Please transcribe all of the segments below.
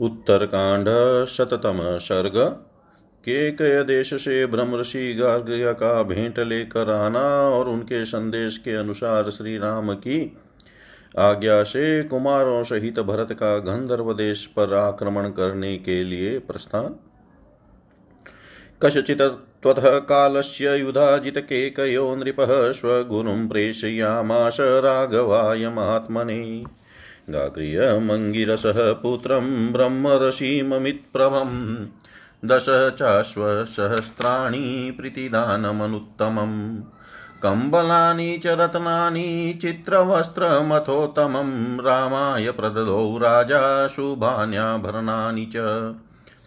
उत्तरकांड शततम सर्ग। केकय देश से ब्रह्मषि गार्ग्य का भेंट लेकर आना और उनके संदेश के अनुसार श्री राम की आज्ञा से कुमारों सहित भरत का गंधर्व देश पर आक्रमण करने के लिए प्रस्थान। कस्यचित् त्वतः कालस्य युधाजितकेकयो नृपः स्वगुरुं प्रेषयामाश राघवाय महात्मने गाग्रियमङ्गिरसः पुत्रं ब्रह्मर्षिममित्प्रभं दश चाश्वसहस्राणि प्रीतिदानमनुत्तमम् कम्बलानि च रत्नानि चित्रवस्त्रमथोत्तमं रामाय प्रददौ राजा शुभान्याभरणानि च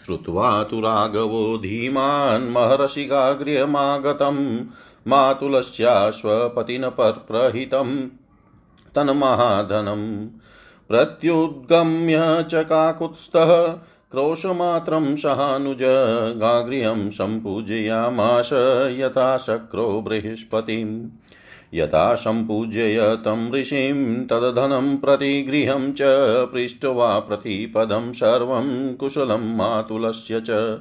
श्रुत्वा तु राघवो धीमान् महर्षिगाग्र्यमागतं मातुलस्याश्वपतिन पर्प्रहितं तन्महाधनम् प्रत्युद्गम्य च काकुत्स्थः। क्रोशमात्रं सहानुज गागृहं सम्पूजयामाश यथा शक्रो बृहस्पतिम् यथा सम्पूज्य तं ऋषिं तदधनं प्रतिगृहं च पृष्ट्वा प्रतिपदं सर्वं कुशलं मातुलस्य च।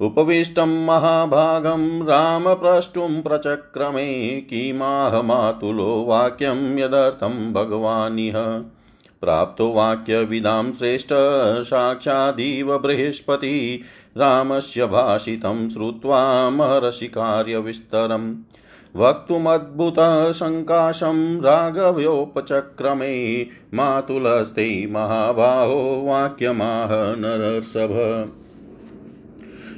उपविष्टं महाभागं रामप्रष्टुं प्रचक्रमे किमाह मातुलो वाक्यं यदर्थं भगवानिह। प्राप्तो वाक्यविदां श्रेष्ठ साक्षादिव बृहस्पति रामस्य भाषितं श्रुत्वा महर्षिकार्यविस्तरम् वक्तुमद्भुतसङ्काशं राघव्योपचक्रमे मातुलस्ते महाबाहो वाक्यमाह नरसभ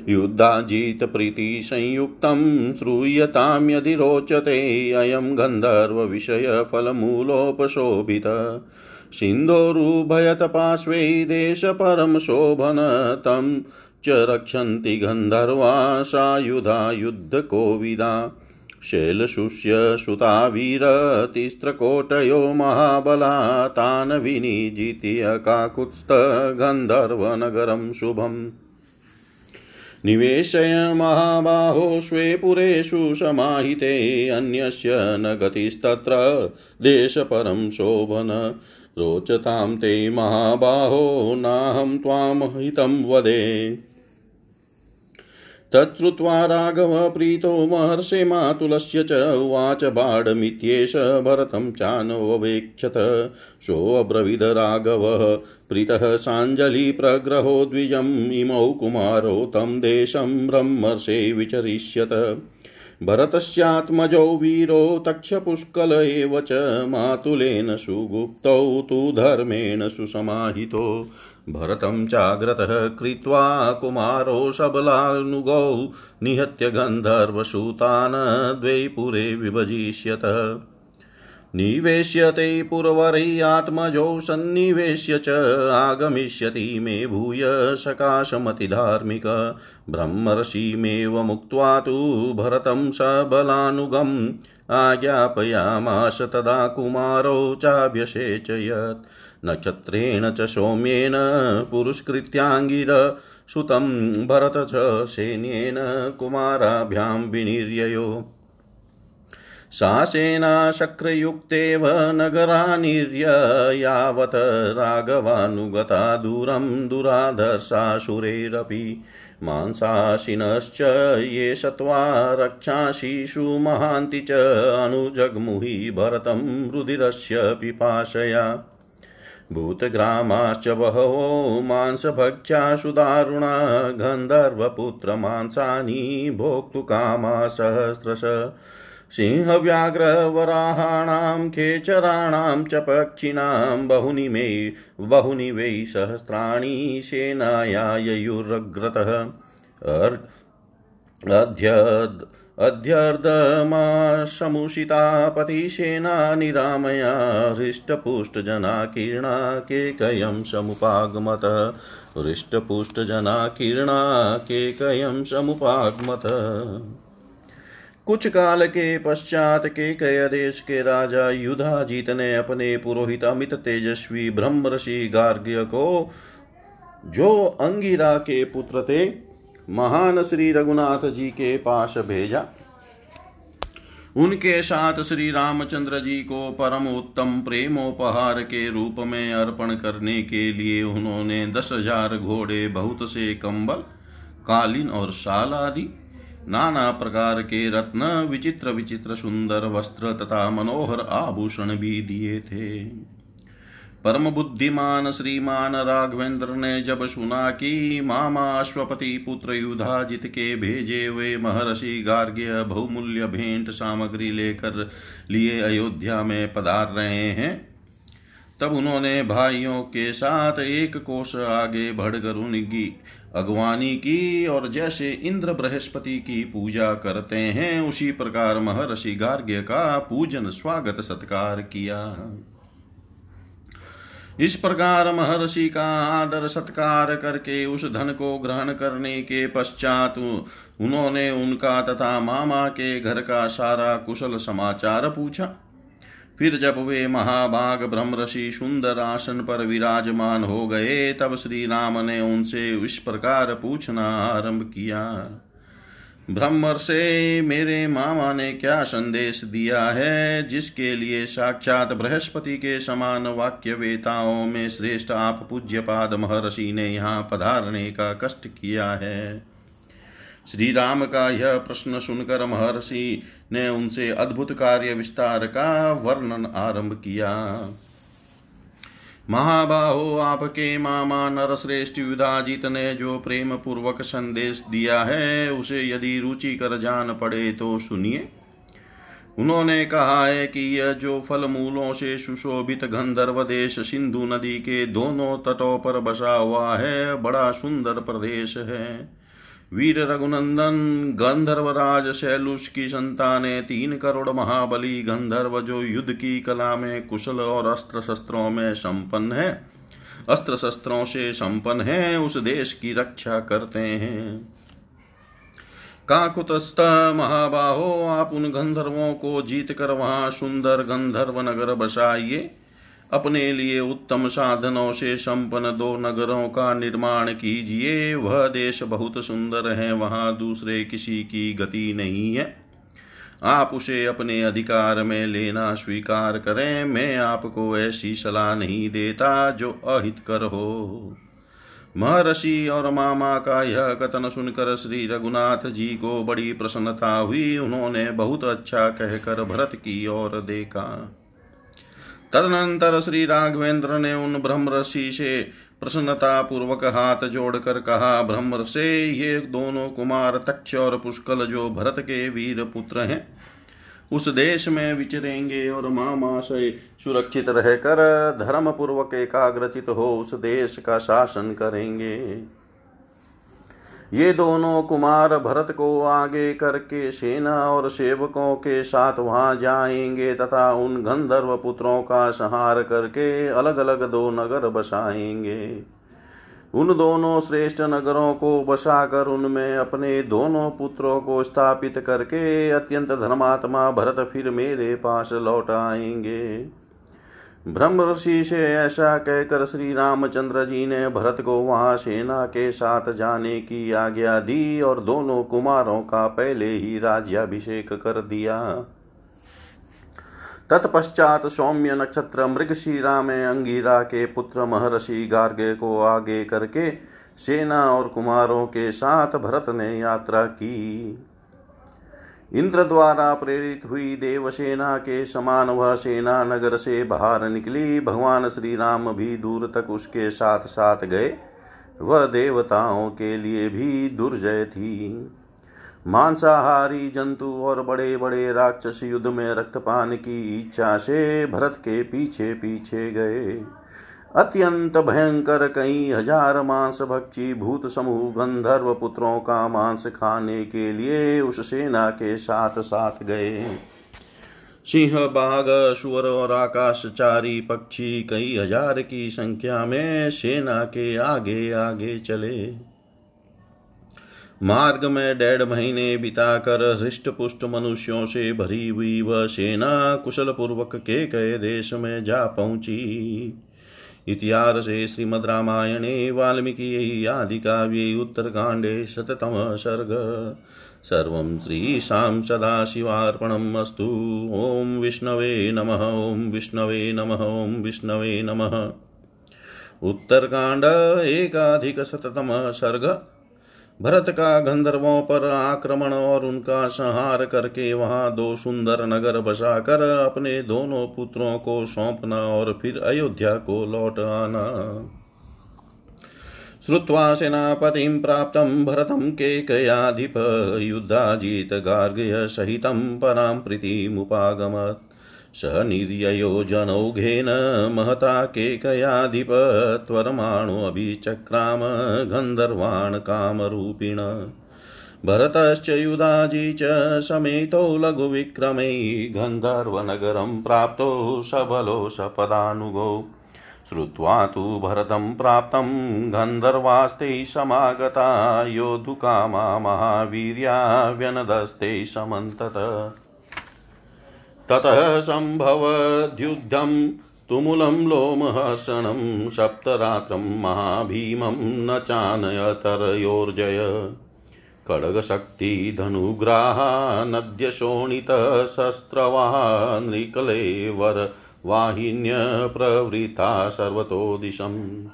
युद्धाजितप्रीतिसंयुक्तं श्रूयतां यदि रोचते, अयं गन्धर्वविषयफलमूलोपशोभित। सिन्धोरुभयतपार्श्वे देशपरमशोभन तं च रक्षन्ति गन्धर्वा सायुधा युद्धकोविदा शैलशुष्य सुता वीरतिस्त्रकोटयो महाबला तान् विनिजित्य काकुत्स्थगन्धर्वनगरं शुभम्। निवेशय महाबाहो स्वे समाहिते अन्यस्य न गतिस्तत्र देशपरं शोभन। रोचतां ते महाबाहो नाहं त्वां हितं वदे। तच्छ्रुत्वा राघवप्रीतो महर्षे मातुलस्य च उवाच बाढमित्येष भरतं चानववेक्षत। सोऽब्रवीद राघवः प्रीतः साञ्जलिप्रग्रहो द्विजम् इमौ कुमारो तं देशं ब्रह्मर्षे विचरिष्यत। भरतस्यात्मजौ वीरो तक्षपुष्कल एव च मातुलेन सुगुप्तौ तु धर्मेण सुसमाहितो। भरतं चाग्रतः कृत्वा कुमारो सबलानुगौ निहत्य गन्धर्वसूतान् द्वैपुरे विभजिष्यत। निवेश्यते पुरवरैयात्मजौ सन्निवेश्य च, आगमिष्यति मे भूय सकाशमतिधार्मिक। ब्रह्मर्षिमेव मुक्त्वा तु भरतं सबलानुगम् आज्ञापयामास तदा कुमारौ चाभ्यसेचयत् नक्षत्रेण च सौम्येन पुरुष्कृत्याङ्गिर सुतं भरत च सैन्येन कुमाराभ्यां विनिर्ययो। सा सेनाशक्रयुक्तेव नगरानिर्य यावत् राघवानुगता दूरं दुराधर्षासुरैरपि मांसाशिनश्च ये सत्वा रक्षाशिषु महान्ति च अनुजग्मुहि भरतं रुधिरस्य पिपाशया। भूतग्रामाश्च बहवो मांसभक्ष्यासु दारुणा गन्धर्वपुत्रमांसानि भोक्तुकामा सहस्रश सिंहव्याघ्रवराहाणां, खेचराणां च पक्षिणां, बहुनि मे, बहुनि वै सहस्राणि सेनायायुरग्रतः अध्यद् अध्यर्धमाशमुषिता पतिसेना निरामया हृष्टपुष्टजना केकयं समुपागमत। हृष्टपुष्टजना केकयं समुपागमत। कुछ काल के पश्चात के कय देश के राजा युधाजीत ने अपने पुरोहित अमित तेजस्वी ब्रह्म ऋषि गार्ग्य को, जो अंगिरा के पुत्र थे, महान श्री रघुनाथ जी के पास भेजा। उनके साथ श्री रामचंद्र जी को परम उत्तम प्रेमोपहार के रूप में अर्पण करने के लिए उन्होंने दस हज़ार घोड़े, बहुत से कंबल, कालीन और शाल आदि नाना प्रकार के रत्न, विचित्र विचित्र, सुंदर वस्त्र तथा मनोहर आभूषण भी दिए थे। परम बुद्धिमान श्रीमान राघवेंद्र ने जब सुना कि मामा अश्वपति पुत्र युधाजित के भेजे हुए महर्षि गार्ग्य बहुमूल्य भेंट सामग्री लेकर लिए अयोध्या में पधार रहे हैं तब उन्होंने भाइयों के साथ एक कोष आगे बढ़कर उनकी अगवानी की और जैसे इंद्र बृहस्पति की पूजा करते हैं, उसी प्रकार महर्षि गार्ग्य का पूजन स्वागत सत्कार किया। इस प्रकार महर्षि का आदर सत्कार करके उस धन को ग्रहण करने के पश्चात उन्होंने उनका तथा मामा के घर का सारा कुशल समाचार पूछा। फिर जब वे महाभाग ब्रह्म ऋषि सुंदर आसन पर विराजमान हो गए, तब श्री राम ने उनसे इस प्रकार पूछना आरंभ किया ब्रह्म से मेरे मामा ने क्या संदेश दिया है, जिसके लिए साक्षात बृहस्पति के समान वाक्य वेताओं में श्रेष्ठ आप पूज्यपाद महर्षि ने यहाँ पधारने का कष्ट किया है? श्री राम का यह प्रश्न सुनकर महर्षि ने उनसे अद्भुत कार्य विस्तार का वर्णन आरंभ किया। महाबाहो, आपके मामा नरश्रेष्ठ युधाजित ने जो प्रेम पूर्वक संदेश दिया है, उसे यदि रुचि कर जान पड़े तो सुनिए। उन्होंने कहा है कि यह जो फल मूलों से सुशोभित गंधर्व देश सिंधु नदी के दोनों तटों पर बसा हुआ है, बड़ा सुंदर प्रदेश है। वीर रघुनंदन गंधर्वराज शैलुष की संताने, तीन करोड़ महाबली गंधर्व जो युद्ध की कला में कुशल और अस्त्र शस्त्रों में संपन्न है। अस्त्र शस्त्रों से संपन्न है, उस देश की रक्षा करते हैं। काकुतस्थ महाबाहो, आप उन गंधर्वों को जीत कर वहाँ सुंदर गंधर्व नगर बसाइए। अपने लिए उत्तम साधनों से संपन्न दो नगरों का निर्माण कीजिए। वह देश बहुत सुंदर है, वहाँ दूसरे किसी की गति नहीं है। आप उसे अपने अधिकार में लेना स्वीकार करें, मैं आपको ऐसी सलाह नहीं देता जो अहित कर हो। महर्षि और मामा का यह कथन सुनकर श्री रघुनाथ जी को बड़ी प्रसन्नता हुई। उन्होंने बहुत अच्छा कहकर भरत की ओर देखा। तदनंतर श्री राघवेंद्र ने उन ब्रह्म ऋषि से प्रसन्नता पूर्वक हाथ जोड़कर कहा, ब्रह्म से ये दोनों कुमार तक्ष और पुष्कल जो भरत के वीर पुत्र हैं, उस देश में विचरेंगे और मामा से सुरक्षित रहकर धर्म पूर्वक एकाग्रचित हो उस देश का शासन करेंगे। ये दोनों कुमार भरत को आगे करके सेना और सेवकों के साथ वहाँ जाएँगे तथा उन गंधर्व पुत्रों का संहार करके अलग अलग दो नगर बसाएँगे। उन दोनों श्रेष्ठ नगरों को बसाकर उनमें अपने दोनों पुत्रों को स्थापित करके अत्यंत धर्मात्मा भरत फिर मेरे पास लौट आएँगे। ब्रह्म ऋषि से ऐसा कहकर श्री रामचंद्र जी ने भरत को वहाँ सेना के साथ जाने की आज्ञा दी और दोनों कुमारों का पहले ही राज्याभिषेक कर दिया। तत्पश्चात सौम्य नक्षत्र मृग शिरा में अंगिरा के पुत्र महर्षि गार्गे को आगे करके सेना और कुमारों के साथ भरत ने यात्रा की। इंद्र द्वारा प्रेरित हुई देवसेना के समान वह सेना नगर से बाहर निकली। भगवान श्री राम भी दूर तक उसके साथ साथ गए। वह देवताओं के लिए भी दुर्जय थी। मांसाहारी जंतु और बड़े बड़े राक्षस युद्ध में रक्तपान की इच्छा से भरत के पीछे पीछे गए। अत्यंत भयंकर कई हज़ार मांस भक्षी, भूत समूह, गंधर्व पुत्रों का मांस खाने के लिए उस सेना के साथ साथ गए। सिंह, बाघ, सुअर और आकाशचारी पक्षी कई हज़ार की संख्या में सेना के आगे आगे चले। मार्ग में डेढ़ महीने बिताकर हृष्ट पुष्ट मनुष्यों से भरी हुई वह सेना कुशल पूर्वक के कई देश में जा पहुँची। इतिहासे श्रीमद्रामायणे वाल्मीकियै आदिकाव्ये उत्तरकाण्डे शततमः सर्ग। सर्वं श्रीशां सदाशिवार्पणम् अस्तु। ॐ विष्णवे नमः, ॐ विष्णवे नमः, ॐ विष्णवे नमः। उत्तरकाण्ड एकाधिकशततमः सर्ग। भरत का गंधर्वों पर आक्रमण और उनका संहार करके वहाँ दो सुंदर नगर बसाकर अपने दोनों पुत्रों को सौंपना और फिर अयोध्या को लौट आना। श्रुत्वा सेनापतिं प्राप्तं भरतं केकयाधिप, युद्धाजित गार्ग्यसहितं परां प्रीतिमुपागमत्। स निर्ययो जनौघेन महता केकयाधिपत्वरमाणोऽभिचक्राम गन्धर्वान् कामरूपिण भरतश्च युधाजी च समेतो लघुविक्रमै गन्धर्वनगरं प्राप्तो सबलो सपदानुगो श्रुत्वा तु भरतं प्राप्तं गन्धर्वास्ते समागता योद्धुकामा महावीर्या व्यनदस्ते समन्तत। ततः सम्भवद्युद्धं तुमुलं लोमहर्षणं सप्तरात्रं महाभीमं न चानयतरयोर्जय। खड्गशक्तिधनुग्राहा नद्यशोणितशस्त्रवा नृकलेवर वाहिन्यप्रवृता सर्वतो दिशम्।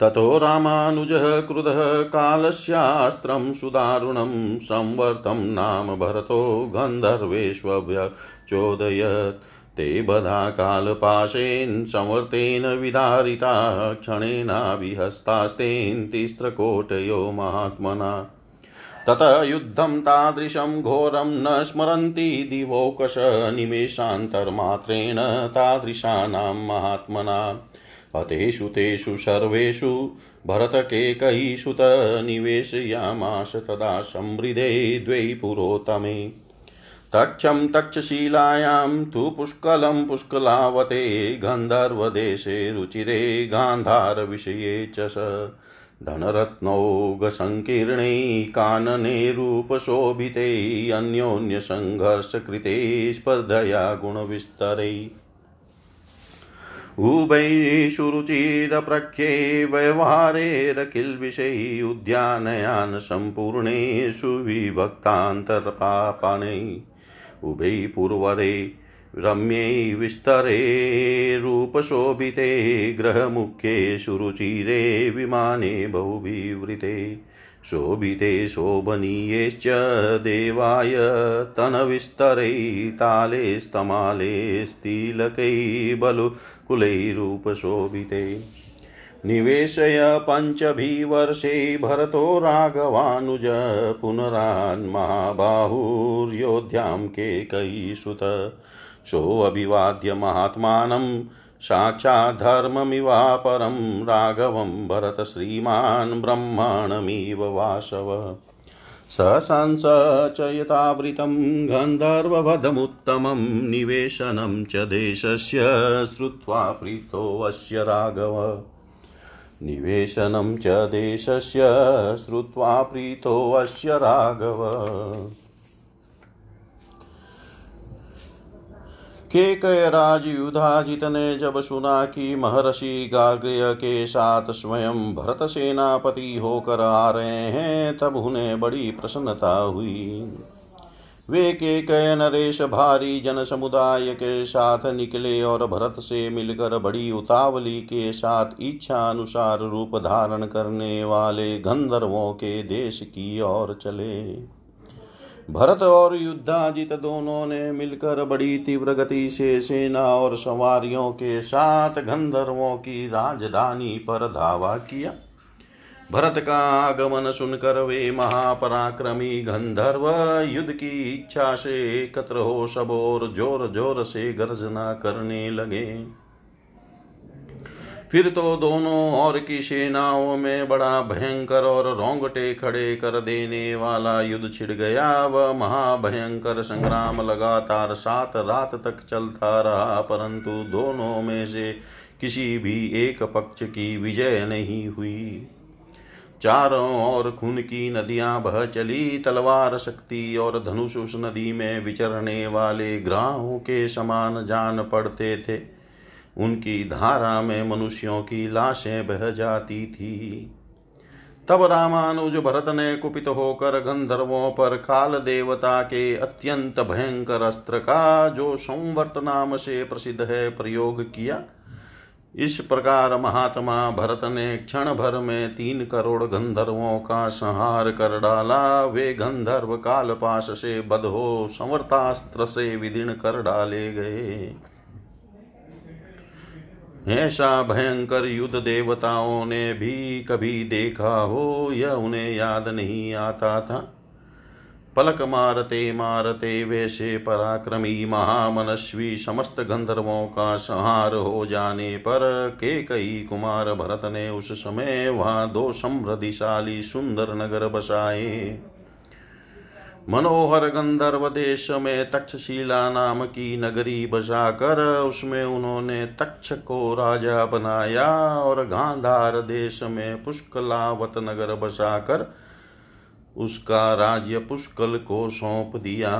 ततो रामानुजः क्रुधः कालस्यास्त्रं सुदारुणं संवर्तं नाम भरतो गन्धर्वेष्वभ्यचोदयत् ते बधा कालपाशेन संवर्तेन विदारिता क्षणेनाभिहस्तास्तेन तिस्त्रकोटयो महात्मना। ततः युद्धं तादृशं घोरं न स्मरन्ति दिवोकश निमेषान्तर्मात्रेण तादृशानां महात्मना। हतेषु तेषु सर्वेषु भरतकेकैषुत निवेशयामास तदा संवृधे द्वै पुरोतमे। तक्षं तक्षशिलायां तु पुष्कलं पुष्कलावते गन्धर्वदेशे रुचिरे गान्धारविषये च स। धनरत्नौघसङ्कीर्णे अन्योन्यसङ्घर्षकृते स्पर्धया गुणविस्तरै। उभैषु रुचिरप्रख्ये व्यवहारेरखिलविषये उद्यानयान सम्पूर्णेषु विभक्तान्तरपापणे। उभै पूर्वरे रम्ये विस्तरे रूपशोभिते ग्रहमुख्येषु रुचिरे विमाने बहुविवृते। शोभिते शोभनीयेश्च देवाय तनविस्तरै ताले स्तमाले स्तिलकै बलुकुलैरूपशोभिते निवेशय पञ्चभिवर्षे भरतो राघवानुज, पुनरान्महाबाहुर्योध्यां केकयीसुत सोऽभिवाद्य महात्मानं साक्षाद्धर्ममिवापरं राघवं भरत श्रीमान् ब्रह्माणमिव वासव। सशंस च यथावृतं गन्धर्ववधमुत्तमं निवेशनं च देशस्य श्रुत्वा प्रीतोऽस्य राघव। निवेशनं च देशस्य श्रुत्वा प्रीतोऽस्य राघव। केकयराज युधाजित ने जब सुना कि महर्षि गाग्रय के साथ स्वयं भरत सेनापति होकर आ रहे हैं तब उन्हें बड़ी प्रसन्नता हुई। वे के नरेश भारी जन समुदाय के साथ निकले और भरत से मिलकर बड़ी उतावली के साथ इच्छा अनुसार रूप धारण करने वाले गंधर्वों के देश की ओर चले। भरत और युद्धाजित दोनों ने मिलकर बड़ी तीव्र गति से सेना और सवारियों के साथ गंधर्वों की राजधानी पर धावा किया। भरत का आगमन सुनकर वे महापराक्रमी गंधर्व युद्ध की इच्छा से एकत्र हो सब और ज़ोर ज़ोर से गर्जना करने लगे। फिर तो दोनों और की सेनाओं में बड़ा भयंकर और रोंगटे खड़े कर देने वाला युद्ध छिड़ गया। वह महाभयंकर संग्राम लगातार सात रात तक चलता रहा, परंतु दोनों में से किसी भी एक पक्ष की विजय नहीं हुई। चारों ओर खून की नदियाँ बह चली। तलवार शक्ति और धनुष उस नदी में विचरने वाले ग्राहों के समान जान पड़ते थे। उनकी धारा में मनुष्यों की लाशें बह जाती थी। तब रामानुज भरत ने कुपित होकर गंधर्वों पर काल देवता के अत्यंत भयंकर अस्त्र का जो संवर्त नाम से प्रसिद्ध है प्रयोग किया। इस प्रकार महात्मा भरत ने क्षण भर में तीन करोड़ गंधर्वों का संहार कर डाला। वे गंधर्व कालपाश से बध हो संवर्तास्त्र से विदीर्ण कर डाले गए। ऐसा भयंकर युद्ध देवताओं ने भी कभी देखा हो, यह उन्हें याद नहीं आता था। पलक मारते मारते वैसे पराक्रमी महामनस्वी समस्त गंधर्वों का संहार हो जाने पर के कई कुमार भरत ने उस समय वहाँ दो समृद्धिशाली सुंदर नगर बसाए। मनोहर गंधर्व देश में तक्षशिला नाम की नगरी बसाकर उसमें उन्होंने तक्ष को राजा बनाया और गांधार देश में पुष्कलावत नगर बसाकर उसका राज्य पुष्कल को सौंप दिया।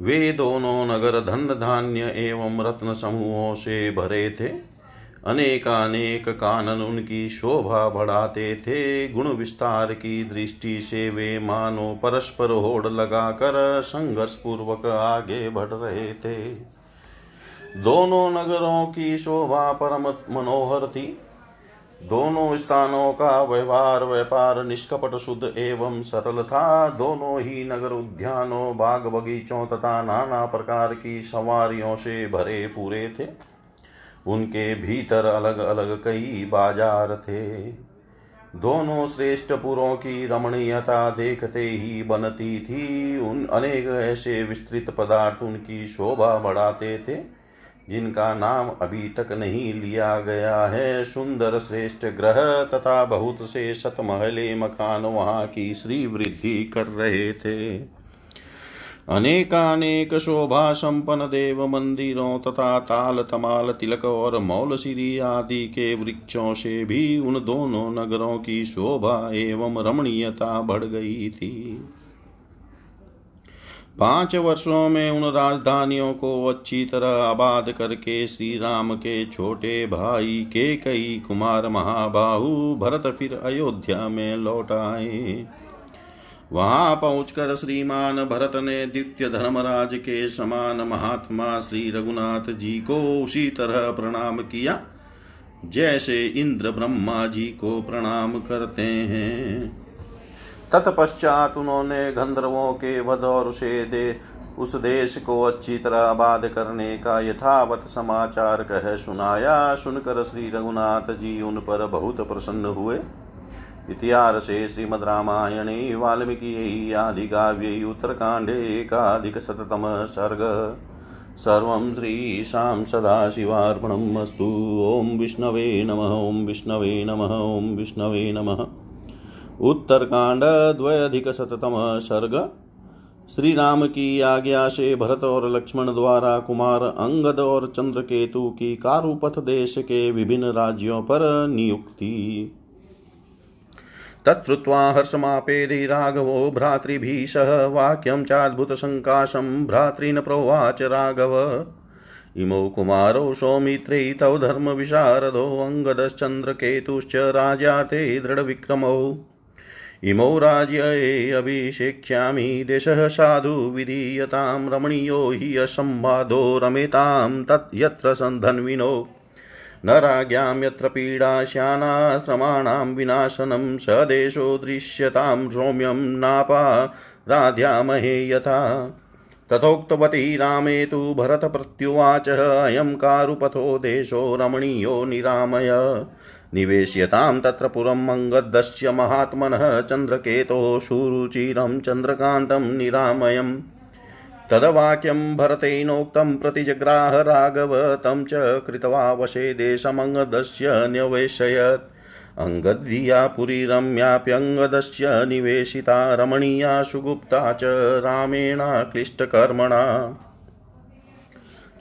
वे दोनों नगर धन धान्य एवं रत्न समूहों से भरे थे। अनेकानेक कानन उनकी शोभा बढ़ाते थे। गुण विस्तार की दृष्टि से वे मानो परस्पर होड़ लगाकर संघर्ष पूर्वक आगे बढ़ रहे थे। दोनों नगरों की शोभा परम मनोहर थी। दोनों स्थानों का व्यवहार, व्यापार निष्कपट, शुद्ध एवं सरल था। दोनों ही नगर उद्यानों, बाग बगीचों तथा नाना प्रकार की सवारियों से भरे पूरे थे। उनके भीतर अलग अलग कई बाज़ार थे। दोनों श्रेष्ठ पुरों की रमणीयता देखते ही बनती थी। उन अनेक ऐसे विस्तृत पदार्थ उनकी शोभा बढ़ाते थे, जिनका नाम अभी तक नहीं लिया गया है। सुंदर श्रेष्ठ ग्रह तथा बहुत से सतमहले मकान वहाँ की श्री वृद्धि कर रहे थे। अनेकानेक शोभा संपन्न देव मंदिरों तथा ताल तमाल तिलक और मौलसिरी आदि के वृक्षों से भी उन दोनों नगरों की शोभा एवं रमणीयता बढ़ गई थी। पाँच वर्षों में उन राजधानियों को अच्छी तरह आबाद करके श्री राम के छोटे भाई के कई कुमार महाबाहु भरत फिर अयोध्या में लौट आए। वहाँ पहुंचकर श्रीमान भरत ने द्वितीय धर्मराज के समान महात्मा श्री रघुनाथ जी को उसी तरह प्रणाम किया, जैसे इंद्र ब्रह्मा जी को प्रणाम करते हैं। तत्पश्चात उन्होंने गंधर्वों के वध और उसे दे, उस देश को अच्छी तरह आबाद करने का यथावत समाचार कह सुनाया। सुनकर श्री रघुनाथ जी उन पर बहुत प्रसन्न हुए। इतिहासे श्रीमद् रामायणे वाल्मीकि आदिकाव्ये उत्तरकाण्डे एकाधिकशततम सर्ग। सर्वं श्रीशां सदाशिवार्पणम् अस्तु। ॐ विष्णवे नमः, ॐ विष्णवे नमः, ॐ विष्णवे नमः। उत्तरकांड द्वयधिकशततम सर्ग। श्री राम की आज्ञा से भरत और लक्ष्मण द्वारा कुमार, अंगद और चंद्रकेतु की कारुपथ देश के विभिन्न राज्यों पर नियुक्ति। तच्छ्रुत्वा हर्षमापेदि राघवो भ्रातृभिः सह वाक्यं चाद्भुतसङ्काशं भ्रातॄन् प्रोवाच राघव। इमौ कुमारौ सौमित्रे तौ धर्मविशारदौ अङ्गदश्चन्द्रकेतुश्च राजाते दृढविक्रमौ। इमौ राज्ये अभिषेक्ष्यामि देशः साधु विधीयतां रमणीयो हि असंवादो रमेतां तत् यत्र सन्धन्विनो। न राज्ञां यत्र पीडाश्यानाश्रमाणां विनाशनं स देशो दृश्यतां सौम्यं नापाराध्यामहे यथा। तथोक्तवती रामे तु भरतप्रत्युवाच, अयं कारुपथो देशो रमणीयो निरामय। निवेश्यतां तत्र पुरम् अङ्गदस्य महात्मनः, चन्द्रकेतोः सुरुचिरं चन्द्रकान्तं निरामयम्। तदवाक्यं भरतेनोक्तं प्रतिजग्राह राघव तं च कृत्वा वशे देशमङ्गदस्य न्यवेशयत्। अङ्गद्धिया पुरीरम्याप्यङ्गदस्य निवेशिता रमणीया सुगुप्ता च रामेणाक्लिष्टकर्मणा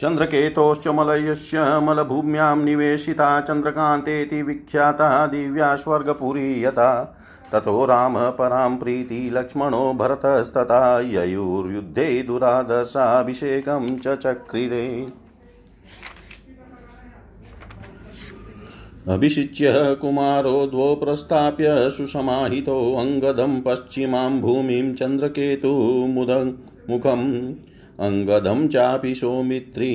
चन्द्रकेतोश्च मलयस्य मलभूम्यां निवेशिता चन्द्रकान्तेति विख्याता दिव्या स्वर्गपुरी यथा। ततो राम परां प्रीति लक्ष्मणो भरतस्तथा ययुर्युद्धे दुरादर्शाभिषेकं च चक्रिरे। अभिषिच्य कुमारो द्वौ प्रस्थाप्य सुसमाहितोऽङ्गदं पश्चिमां भूमिं चन्द्रकेतुमुदमुखम् अङ्गदं चापि सौमित्री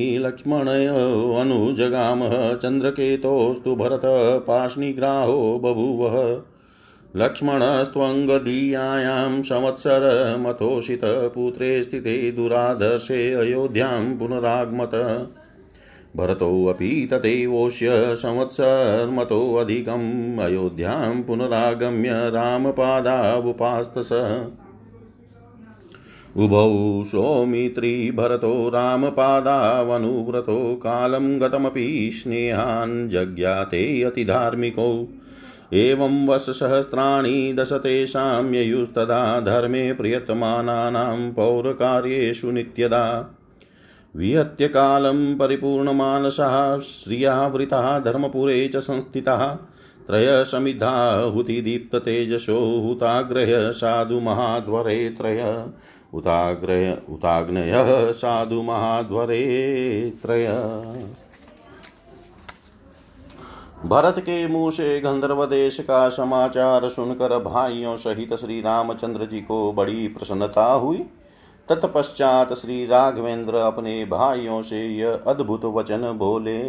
अनुजगामः चन्द्रकेतोस्तु भरतपार्ष्णिग्राहो बभूवः। लक्ष्मणस्त्वङ्गदीयायां संवत्सरमथोषितपुत्रे स्थिते दुरादर्शे अयोध्यां पुनरागमत। भरतोऽपि तथैवोष्य संवत्सरमतोऽधिकम् अयोध्यां पुनरागम्य रामपादावुपास्तस। उभौ सौमित्री भरतो रामपादावनुव्रतो कालं गतमपि स्नेहान् जज्ञाते अतिधार्मिकौ। एवं वर्षसहस्राणि दश तेषां ययुस्तदा धर्मे प्रियतमानानां पौरकार्येषु नित्यदा। विहत्य कालं परिपूर्णमानसः, श्रियावृतः धर्मपुरे च संस्थितः। त्रयसमिधाहुतिदीप्ततेजसो हुताग्रह्य साधु महाध्वरे त्रय। उताग्रय उताग्नयः साधु महाध्वरे त्रय। भरत के मुँह से गंधर्व देश का समाचार सुनकर भाइयों सहित श्री रामचंद्र जी को बड़ी प्रसन्नता हुई। तत्पश्चात श्री राघवेंद्र अपने भाइयों से यह अद्भुत वचन बोले,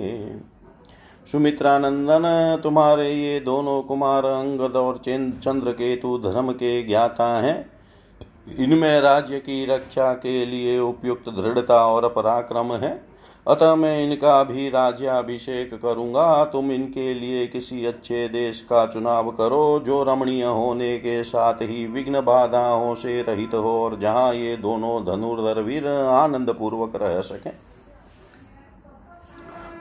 सुमित्रानंदन, तुम्हारे ये दोनों कुमार अंगद और चंद्र केतु धर्म के ज्ञाता हैं। इनमें राज्य की रक्षा के लिए उपयुक्त दृढ़ता और पराक्रम है। अतः मैं इनका भी राज्याभिषेक करूँगा। तुम इनके लिए किसी अच्छे देश का चुनाव करो, जो रमणीय होने के साथ ही विघ्न बाधाओं से रहित हो और जहाँ ये दोनों धनुर्धर वीर आनंद पूर्वक रह सकें।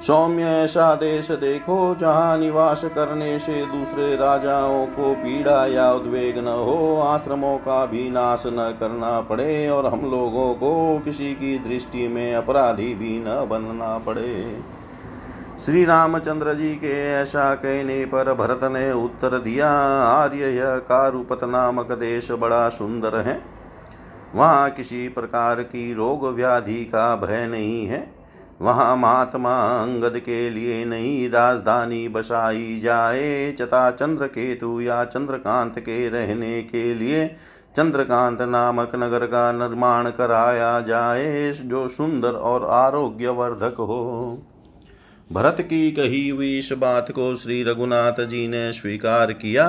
सौम्य ऐसा देश देखो जहाँ निवास करने से दूसरे राजाओं को पीड़ा या उद्वेग न हो, आश्रमों का भी नाश न करना पड़े और हम लोगों को किसी की दृष्टि में अपराधी भी न बनना पड़े। श्री रामचंद्र जी के ऐसा कहने पर भरत ने उत्तर दिया, आर्य, यह कारुपत नामक देश बड़ा सुंदर है। वहाँ किसी प्रकार की रोग व्याधि का भय नहीं है। वहाँ महात्मा अंगद के लिए नई राजधानी बसाई जाए। चता चंद्र केतु या चंद्रकांत के रहने के लिए चंद्रकांत नामक नगर का निर्माण कराया जाए, जो सुंदर और आरोग्यवर्धक हो। भरत की कही हुई इस बात को श्री रघुनाथ जी ने स्वीकार किया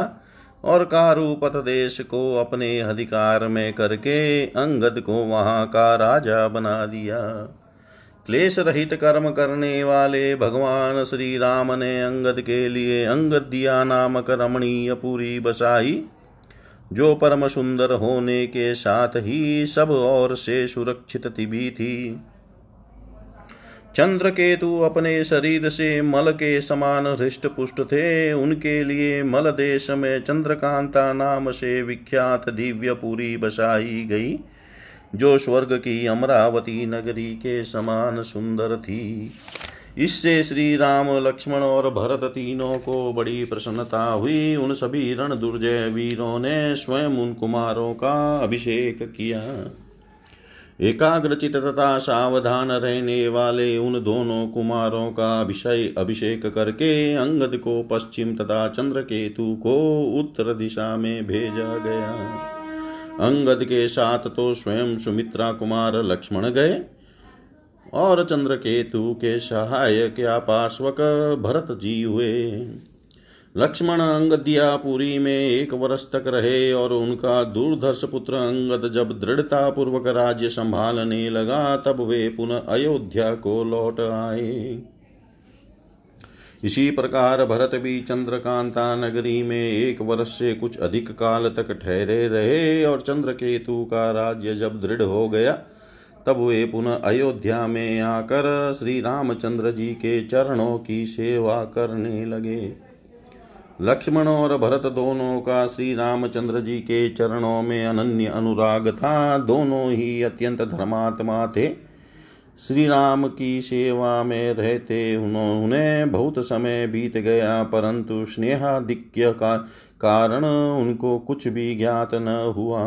और कारुपत देश को अपने अधिकार में करके अंगद को वहाँ का राजा बना दिया। क्लेश रहित कर्म करने वाले भगवान श्री राम ने अंगद के लिए अंगद दिया नामक रमणीय पूरी बसाई, जो परम सुंदर होने के साथ ही सब और से सुरक्षित भी थी। चंद्र केतु अपने शरीर से मल के समान हृष्ट पुष्ट थे। उनके लिए मल देश में चंद्रकांता नाम से विख्यात दिव्य पूरी बसाई गई। जो स्वर्ग की अमरावती नगरी के समान सुंदर थी। इससे श्री राम लक्ष्मण और भरत तीनों को बड़ी प्रसन्नता हुई। उन सभी रण दुर्जय वीरों ने स्वयं उन कुमारों का अभिषेक किया। एकाग्रचित तथा सावधान रहने वाले उन दोनों कुमारों का अभिषय, अभिषेक करके अंगद को पश्चिम तथा चंद्रकेतु को उत्तर दिशा में भेजा गया। अंगद के साथ तो स्वयं सुमित्रा कुमार लक्ष्मण गए, और चंद्रकेतु के सहायक या पार्श्वक भरत जी हुए। लक्ष्मण अंगदियापुरी में एक वर्ष तक रहे, और उनका दूरधर्ष पुत्र अंगद जब दृढ़ता पूर्वक राज्य संभालने लगा, तब वे पुनः अयोध्या को लौट आए। इसी प्रकार भरत भी चंद्रकांता नगरी में एक वर्ष से कुछ अधिक काल तक ठहरे रहे और चंद्रकेतु का राज्य जब दृढ़ हो गया, तब वे पुनः अयोध्या में आकर श्री रामचंद्र जी के चरणों की सेवा करने लगे। लक्ष्मण और भरत दोनों का श्री रामचंद्र जी के चरणों में अनन्य अनुराग था। दोनों ही अत्यंत धर्मात्मा थे। श्री राम की सेवा में रहते उन्होंने बहुत समय बीत गया, परंतु स्नेहाधिक्य का कारण उनको कुछ भी ज्ञात न हुआ।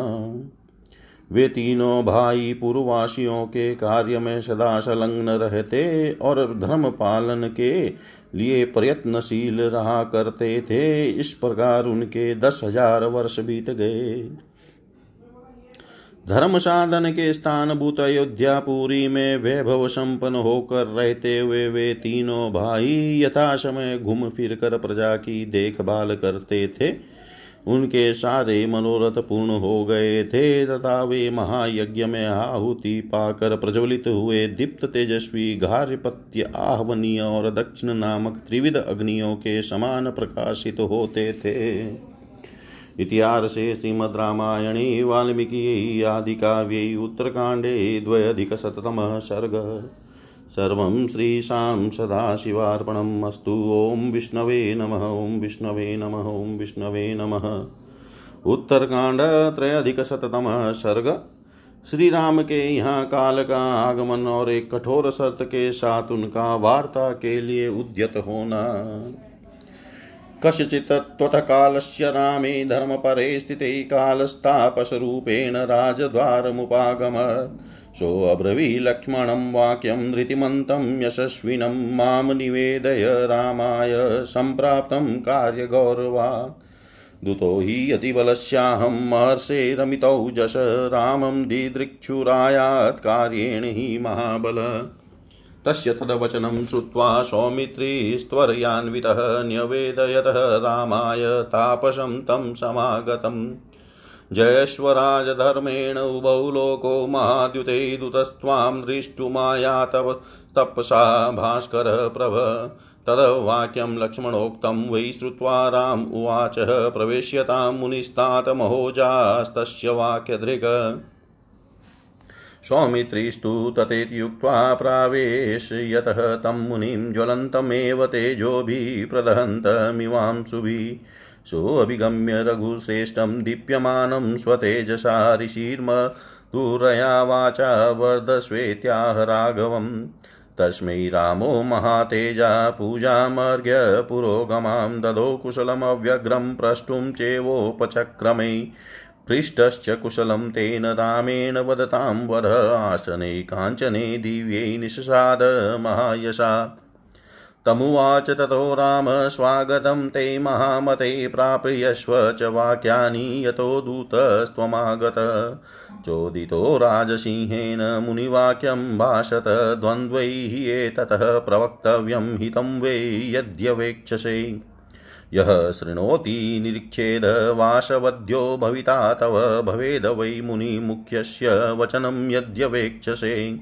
वे तीनों भाई पूर्ववासियों के कार्य में सदा संलग्न रहते और धर्म पालन के लिए प्रयत्नशील रहा करते थे। इस प्रकार उनके दस हज़ार वर्ष बीत गए। धर्म साधन के स्थान भूत अयोध्यापुरी में वैभव संपन्न होकर रहते हुए वे तीनों भाई यथा समय घूम फिर कर प्रजा की देखभाल करते थे। उनके सारे मनोरथ पूर्ण हो गए थे तथा वे महायज्ञ में आहुति पाकर प्रज्वलित हुए दीप्त तेजस्वी घार्यपत्य आहवनीय और दक्षिण नामक त्रिविध अग्नियों के समान प्रकाशित होते थे। इतिहासे श्रीमद्रामायणे वाल्मीकि आदिकाव्ये उत्तरकाण्डे द्व्यधिकशततमः सर्ग। सर्वं श्रीशां सदाशिवार्पणम् अस्तु। ॐ विष्णवे नमः, ॐ विष्णवे नमः, ॐ विष्णवे नमः। उत्तरकांड त्रयाधिकशततमः सर्ग। श्री राम के यहाँ काल का आगमन और एक कठोर शर्त के साथ उनका वार्ता के लिए उद्यत होना। कस्यचित् त्वतकालस्य रामे धर्मपरे स्थिते कालस्तापसरूपेण राजद्वारमुपागमत्। सोऽब्रवी लक्ष्मणं वाक्यं धृतिमन्तं यशस्विनं माँ निवेदय रामाय सम्प्राप्तं कार्यगौरवा दूतो हि अतिबलस्याहं महर्षे जश रामं दिदृक्षुरायात् हि महाबल। तस्य तद्वचनं श्रुत्वा सौमित्रीस्त्वर्यान्वितः न्यवेदयतः रामाय तापसं तं समागतम् जयश्वराजधर्मेण उभौ लोको महाद्युते दुतस्त्वां दृष्टुमायातव तपसा भास्कर प्रभ। तद्वाक्यं लक्ष्मणोक्तं वै श्रुत्वा राम उवाच प्रवेश्यतां मुनिस्तात महोजास्तस्य वाक्यधृग सौमित्रीस्तु तथेत्युक्त्वा प्रावेश यतः तं मुनिं ज्वलन्तमेव तेजोभिः प्रदहन्तमिवांशुभिः सोऽभिगम्य रघुश्रेष्ठं दीप्यमानं स्वतेजसा ऋषिर्मधुरया वाचा वर्धस्वेत्याह राघवम् तस्मै रामो महातेजा पूजामर्घ्य पुरोगमां ददो कुशलमव्यग्रं प्रष्टुं चेवोपचक्रमै। पृष्टश्च कुशलं तेन रामेण वदतां वर आसने काञ्चने दिव्यै निषसाद महायशा। तमुवाच ततो राम, स्वागतं ते महामते प्रापयस्व च वाक्यानि यतो दूतस्त्वमागत। चोदितो राजसिंहेन मुनिवाक्यं भाषत, द्वन्द्वैः एततः प्रवक्तव्यं हितं वै यद्यवेक्षसे। यः शृणोति निरीक्षेद वासवद्यो भविता तव भवेद वै मुनिमुख्यस्य वचनं यद्यवेक्षसे।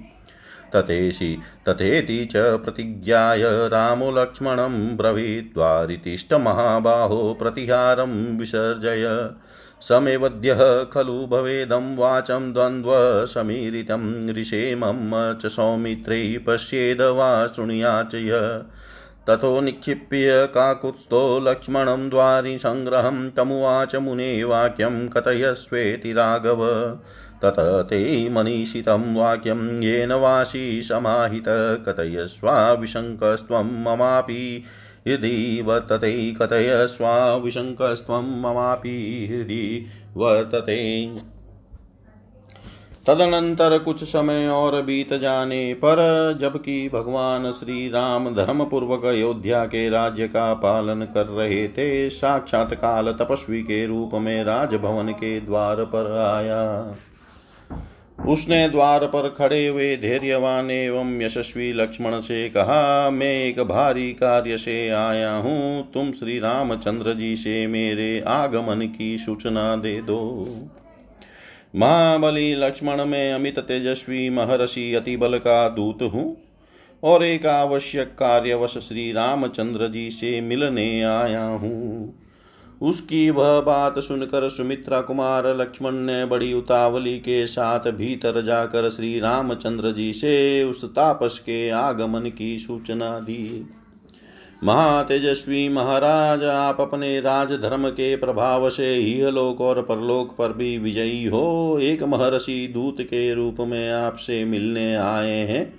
तथेसि तथेति च प्रतिज्ञाय रामो लक्ष्मणं ब्रवीद्वारितिष्ठमहाबाहो प्रतिहारं विसर्जय। समेवद्यः खलु भवेदं वाचं द्वन्द्वसमीरितं ऋषेमं च सौमित्रै पश्येद वा शृणुया च य ततो निक्षिप्य काकुत्स्थो लक्ष्मणं द्वारि सङ्ग्रहं तमुवाच मुने वाक्यं कथयस्वेति राघव। ततः ते मनीषितं वाक्यं येन वासी समाहित कथयस्वाविशङ्कस्त्वं ममापि। हृदि वर्तते कथयस्वाविशङ्कस्त्वं ममापि। हृदि वर्तते। तदनंतर कुछ समय और बीत जाने पर, जबकि भगवान श्री राम धर्म पूर्वक अयोध्या के राज्य का पालन कर रहे थे साक्षात काल तपस्वी के रूप में राजभवन के द्वार पर आया। उसने द्वार पर खड़े हुए धैर्यवान एवं यशस्वी लक्ष्मण से कहा, मैं एक भारी कार्य से आया हूँ। तुम श्री रामचंद्र जी से मेरे आगमन की सूचना दे दो। महाबली लक्ष्मण में अमित तेजस्वी महर्षि अति बल का दूत हूँ, और एक आवश्यक कार्यवश श्री रामचंद्र जी से मिलने आया हूँ। उसकी वह बात सुनकर सुमित्रा कुमार लक्ष्मण ने बड़ी उतावली के साथ भीतर जाकर श्री रामचंद्र जी से उस तापस के आगमन की सूचना दी। महातेजस्वी महाराज, आप अपने राजधर्म के प्रभाव से इहलोक और परलोक पर भी विजयी हो। एक महर्षि दूत के रूप में आपसे मिलने आए हैं।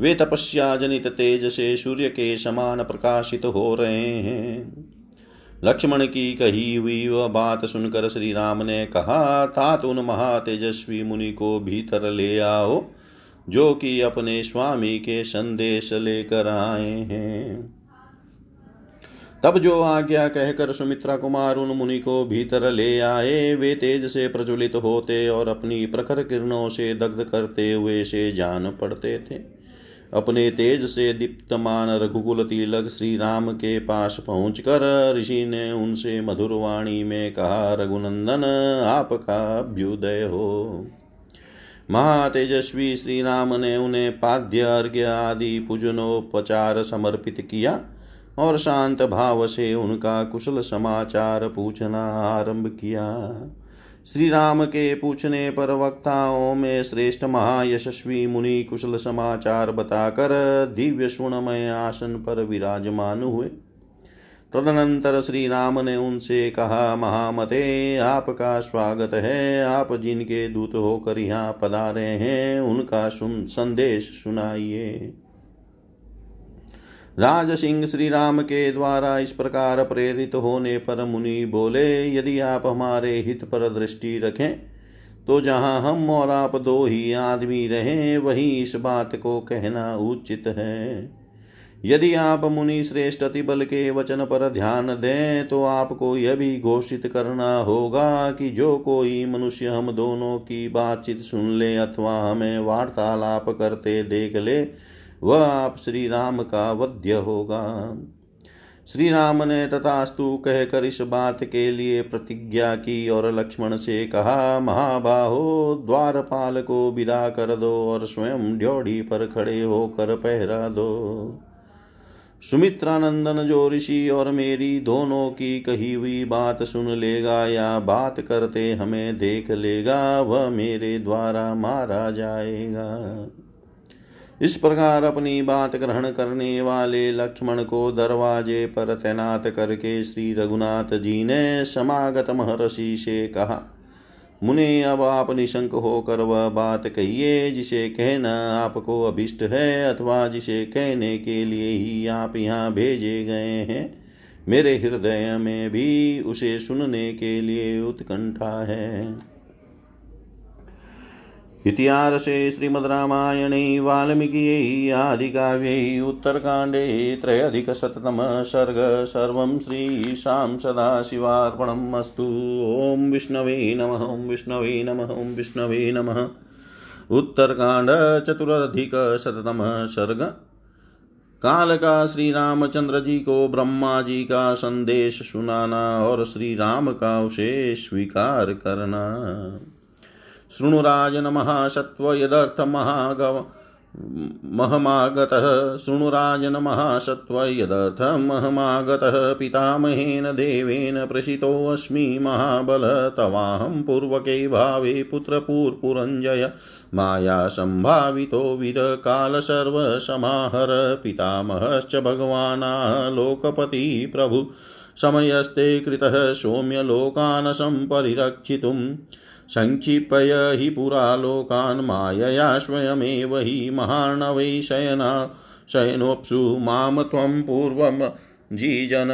वे तपस्या जनित तेज से सूर्य के समान प्रकाशित हो रहे हैं। लक्ष्मण की कही हुई वह बात सुनकर श्री राम ने कहा तात उन महातेजस्वी मुनि को भीतर ले आओ, जो कि अपने स्वामी के संदेश लेकर आए हैं। तब जो आज्ञा कहकर सुमित्रा कुमार उन मुनि को भीतर ले आए, वे तेज से प्रज्वलित होते और अपनी प्रखर किरणों से दग्ध करते हुए से जान पड़ते थे। अपने तेज से दीप्तमान रघुकुल तिलक श्री राम के पास पहुंचकर ऋषि ने उनसे मधुर वाणी में कहा, रघुनंदन, आपका अभ्युदय हो। महातेजस्वी श्री राम ने उन्हें पाद्य अर्घ्य आदि पूजनोपचार समर्पित किया। और शांत भाव से उनका कुशल समाचार पूछना आरंभ किया। श्री राम के पूछने पर वक्ताओं में श्रेष्ठ महायशस्वी मुनि कुशल समाचार बताकर दिव्य सुणमय आसन पर विराजमान हुए। तदनंतर श्री राम ने उनसे कहा, महामते, आपका स्वागत है। आप जिनके दूत होकर यहाँ पधारे हैं, उनका सुन, संदेश सुनाइए। राज सिंह श्री राम के द्वारा इस प्रकार प्रेरित होने पर मुनि बोले, यदि आप हमारे हित पर दृष्टि रखें तो जहाँ हम और आप दो ही आदमी रहें, वहीं इस बात को कहना उचित है। यदि आप मुनि श्रेष्ठ बल के वचन पर ध्यान दें तो आपको यह भी घोषित करना होगा कि जो कोई मनुष्य हम दोनों की बातचीत सुन ले अथवा हमें वार्तालाप करते देख ले वह आप श्री राम का वध्य होगा। श्री राम ने तथास्तु कहकर इस बात के लिए प्रतिज्ञा की और लक्ष्मण से कहा, महाबाहो, द्वारपाल को विदा कर दो और स्वयं ड्योढ़ी पर खड़े होकर पहरा दो। सुमित्रानंदन जो ऋषि और मेरी दोनों की कही हुई बात सुन लेगा या बात करते हमें देख लेगा, वह मेरे द्वारा मारा जाएगा। इस प्रकार अपनी बात ग्रहण करने वाले लक्ष्मण को दरवाजे पर तैनात करके श्री रघुनाथ जी ने समागत महर्षि से कहा, मुने, अब आप निशंक होकर वह बात कहिए, जिसे कहना आपको अभिष्ट है अथवा जिसे कहने के लिए ही आप यहाँ भेजे गए हैं। मेरे हृदय में भी उसे सुनने के लिए उत्कंठा है। इतिहासे श्रीमद्रामायणे वाल्मीकियै आदिकाव्यै उत्तरकाण्डे सर्ग सर्वं श्रीशां सदाशिवार्पणम् अस्तु। ॐ विष्णवे नमः, ॐ विष्णवे नमः, ॐ विष्णवे नमः। उत्तरकांड चतुरधिकशततमः सर्ग। काल का श्री रामचंद्र जी को ब्रह्मा जी का संदेश सुनाना और श्री राम का उसे स्वीकार करना। शृणुराजन महासत्व यदर्थमहागव महमागतः। शृणुराजन महासत्व यदर्थमहमागतः पितामहेन देवेन प्रसितोऽस्मि महाबल तवाहं पूर्वके भावे पुत्रपूर्पुरञ्जय। माया सम्भावितो वीरकालसर्वसमाहर। पितामहश्च भगवाना लोकपति प्रभु। समयस्ते कृतः सौम्यलोकान् सम्परिरक्षितुम् सङ्क्षिपय हि पुरा लोकान् मायया स्वयमेव हि महार्णवै शयना शयनोऽप्सु माँ त्वं पूर्वं जीजन।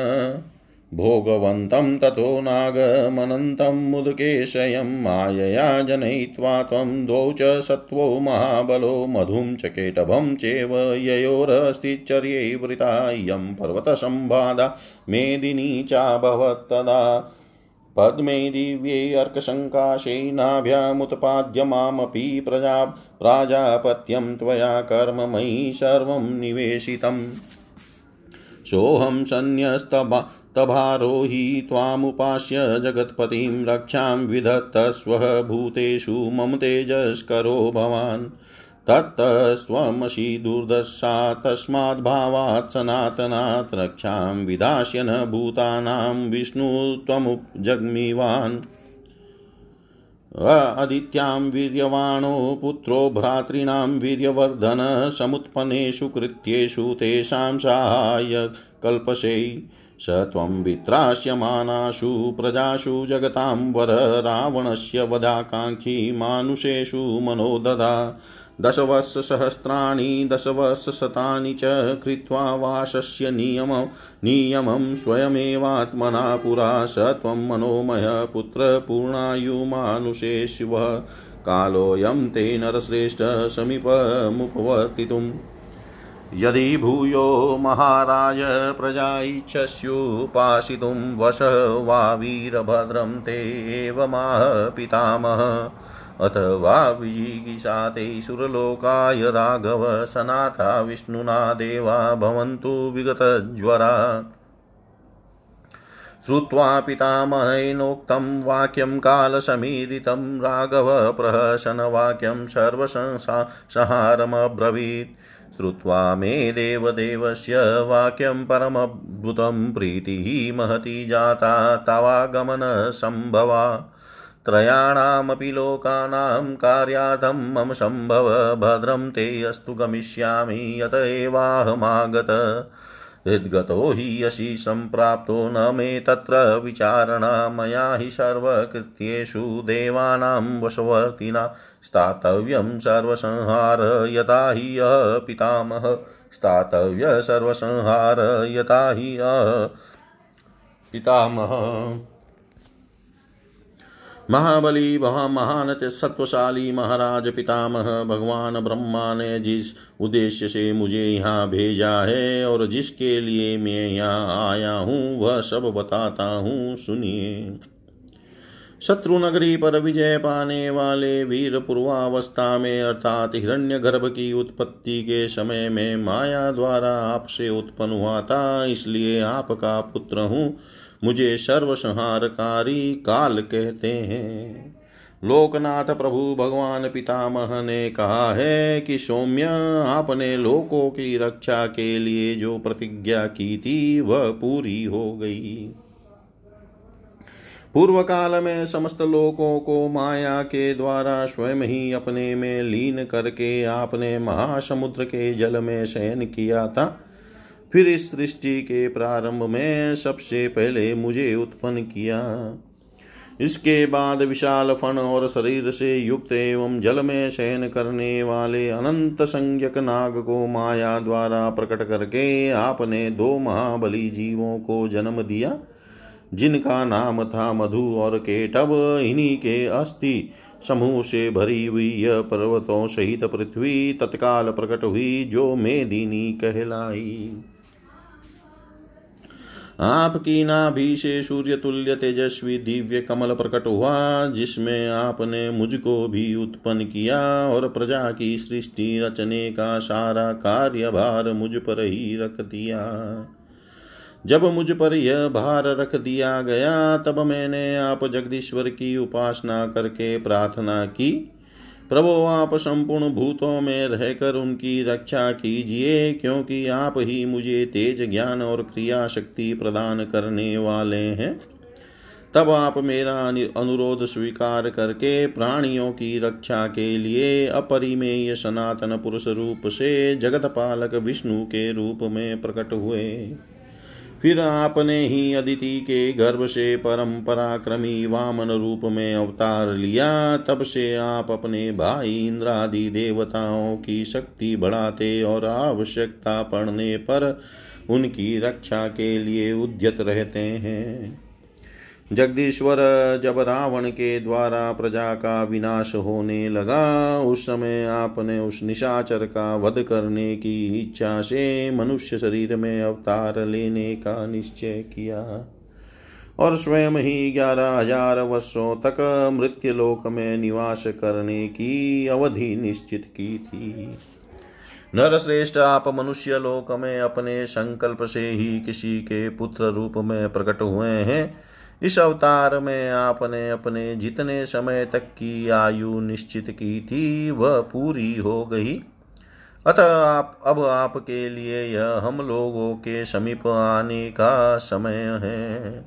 भोगवन्तं ततो नागमनन्तं मुदकेशयं मायया जनयित्वा त्वं द्वौ च सत्त्वो महाबलो मधुं च केटभं चेव ययोरस्तिचर्यै वृता इयं पर्वतसम्बाधा मेदिनी चाभवत्तदा। पद्मे दिव्ये अर्कसङ्काशे नाभ्यामुत्पाद्य मामपि प्रजा प्राजापत्यं त्वया कर्ममयि सर्वं निवेशितम्। सोऽहं सन्न्यस्तभारोहि त्वामुपास्य जगत्पतिं रक्षां विधत्तस्वः भूतेषु मम तेजस्करो भवान्। तत्तस्त्वमसि दुर्दशा तस्माद्भावात् सनातनात् रक्षां विधास्य न भूतानां विष्णु त्वमुपजग्मिवान् अदित्यां वीर्यवाणो पुत्रो भ्रातॄणां वीर्यवर्धन समुत्पन्नेषु कृत्येषु तेषां साहाय्य स त्वं वित्रास्यमानासु प्रजासु जगतां वर रावणस्य वधाकाङ्क्षी मानुषेषु मनो ददा दशवर्षसहस्राणि, दशवर्षशतानि च कृत्वा वासस्य नियम नियमं स्वयमेवात्मना पुरा। स त्वं मनोमय पुत्रपूर्णायुमानुषे शिवः। कालोऽयं ते नरश्रेष्ठ समीपमुपवर्तितुम्। यदि भूयो महाराज प्रजा इच्छस्युपासितुं वश वा वीरभद्रं ते एवमाह पितामह। अथ वा विजिगीषा ते सुरलोकाय राघव सनाथा विष्णुना देवा भवन्तु विगतज्वरा श्रुत्वा पितामहेनोक्तं वाक्यं कालसमीरितं राघव प्रहसनवाक्यं सर्वसंसारमब्रवीत् श्रुत्वा मे देवदेवस्य वाक्यं परमद्भुतं प्रीतिः महती जाता तवागमनसम्भवा। त्रयाणामपि लोकानां कार्यार्थं मम सम्भव भद्रं ते अस्तु गमिष्यामि यत एवाहमागत। हृद्गतो हि यशि सम्प्राप्तो न मे तत्र विचारणा। मया हि सर्वकृत्येषु देवानां वशवर्तिना। स्थातव्यं सर्वसंहार यथा हि यः पितामह। स्थातव्य सर्वसंहार यथा हि यः पितामह। महाबली महान सत्वशाली महाराज पितामह, भगवान ब्रह्मा ने जिस उद्देश्य से मुझे यहाँ भेजा है और जिसके लिए मैं यहाँ आया हूँ, वह सब बताता हूँ, सुनिए। शत्रु नगरी पर विजय पाने वाले वीर पूर्वावस्था में, अर्थात हिरण्य गर्भ की उत्पत्ति के समय में माया द्वारा आपसे उत्पन्न हुआ था, इसलिए आपका पुत्र हूँ। मुझे सर्वसंहारकारी काल कहते हैं। लोकनाथ प्रभु भगवान पितामह ने कहा है कि सौम्य, आपने लोकों की रक्षा के लिए जो प्रतिज्ञा की थी, वह पूरी हो गई। पूर्व काल में समस्त लोकों को माया के द्वारा स्वयं ही अपने में लीन करके आपने महासमुद्र के जल में शयन किया था। फिर इस सृष्टि के प्रारंभ में सबसे पहले मुझे उत्पन्न किया। इसके बाद विशाल फण और शरीर से युक्त एवं जल में शयन करने वाले अनंत संज्ञक नाग को माया द्वारा प्रकट करके आपने दो महाबली जीवों को जन्म दिया। जिनका नाम था मधु और केटब इन्हीं के अस्थि समूह से भरी हुई यह पर्वतों सहित पृथ्वी तत्काल प्रकट हुई, जो मेदिनी कहलाई। आपकी नाभि से सूर्य तुल्य तेजस्वी दिव्य कमल प्रकट हुआ, जिसमें आपने मुझको भी उत्पन्न किया और प्रजा की सृष्टि रचने का सारा कार्यभार मुझ पर ही रख दिया। जब मुझ पर यह भार रख दिया गया, तब मैंने आप जगदीश्वर की उपासना करके प्रार्थना की। प्रभो, आप संपूर्ण भूतों में रहकर उनकी रक्षा कीजिए, क्योंकि आप ही मुझे तेज ज्ञान और क्रिया शक्ति प्रदान करने वाले हैं। तब आप मेरा अनुरोध स्वीकार करके प्राणियों की रक्षा के लिए अपरिमेय सनातन पुरुष रूप से जगत पालक विष्णु के रूप में प्रकट हुए। फिर आपने ही अदिति के गर्भ से परम पराक्रमी वामन रूप में अवतार लिया। तब से आप अपने भाई इंद्रादि देवताओं की शक्ति बढ़ाते और आवश्यकता पड़ने पर उनकी रक्षा के लिए उद्यत रहते हैं। जगदीश्वर जब रावण के द्वारा प्रजा का विनाश होने लगा, उस समय आपने उस निशाचर का वध करने की इच्छा से मनुष्य शरीर में अवतार लेने का निश्चय किया। और स्वयं ही ग्यारह हज़ार वर्षों तक मृत्युलोक में निवास करने की अवधि निश्चित की थी। नर श्रेष्ठ आप मनुष्य लोक में अपने संकल्प से ही किसी के पुत्र रूप में प्रकट हुए हैं। इस अवतार में आपने अपने जितने समय तक की आयु निश्चित की थी, वह पूरी हो गई। अतः आप, अब आपके लिए यह हम लोगों के समीप आने का समय है।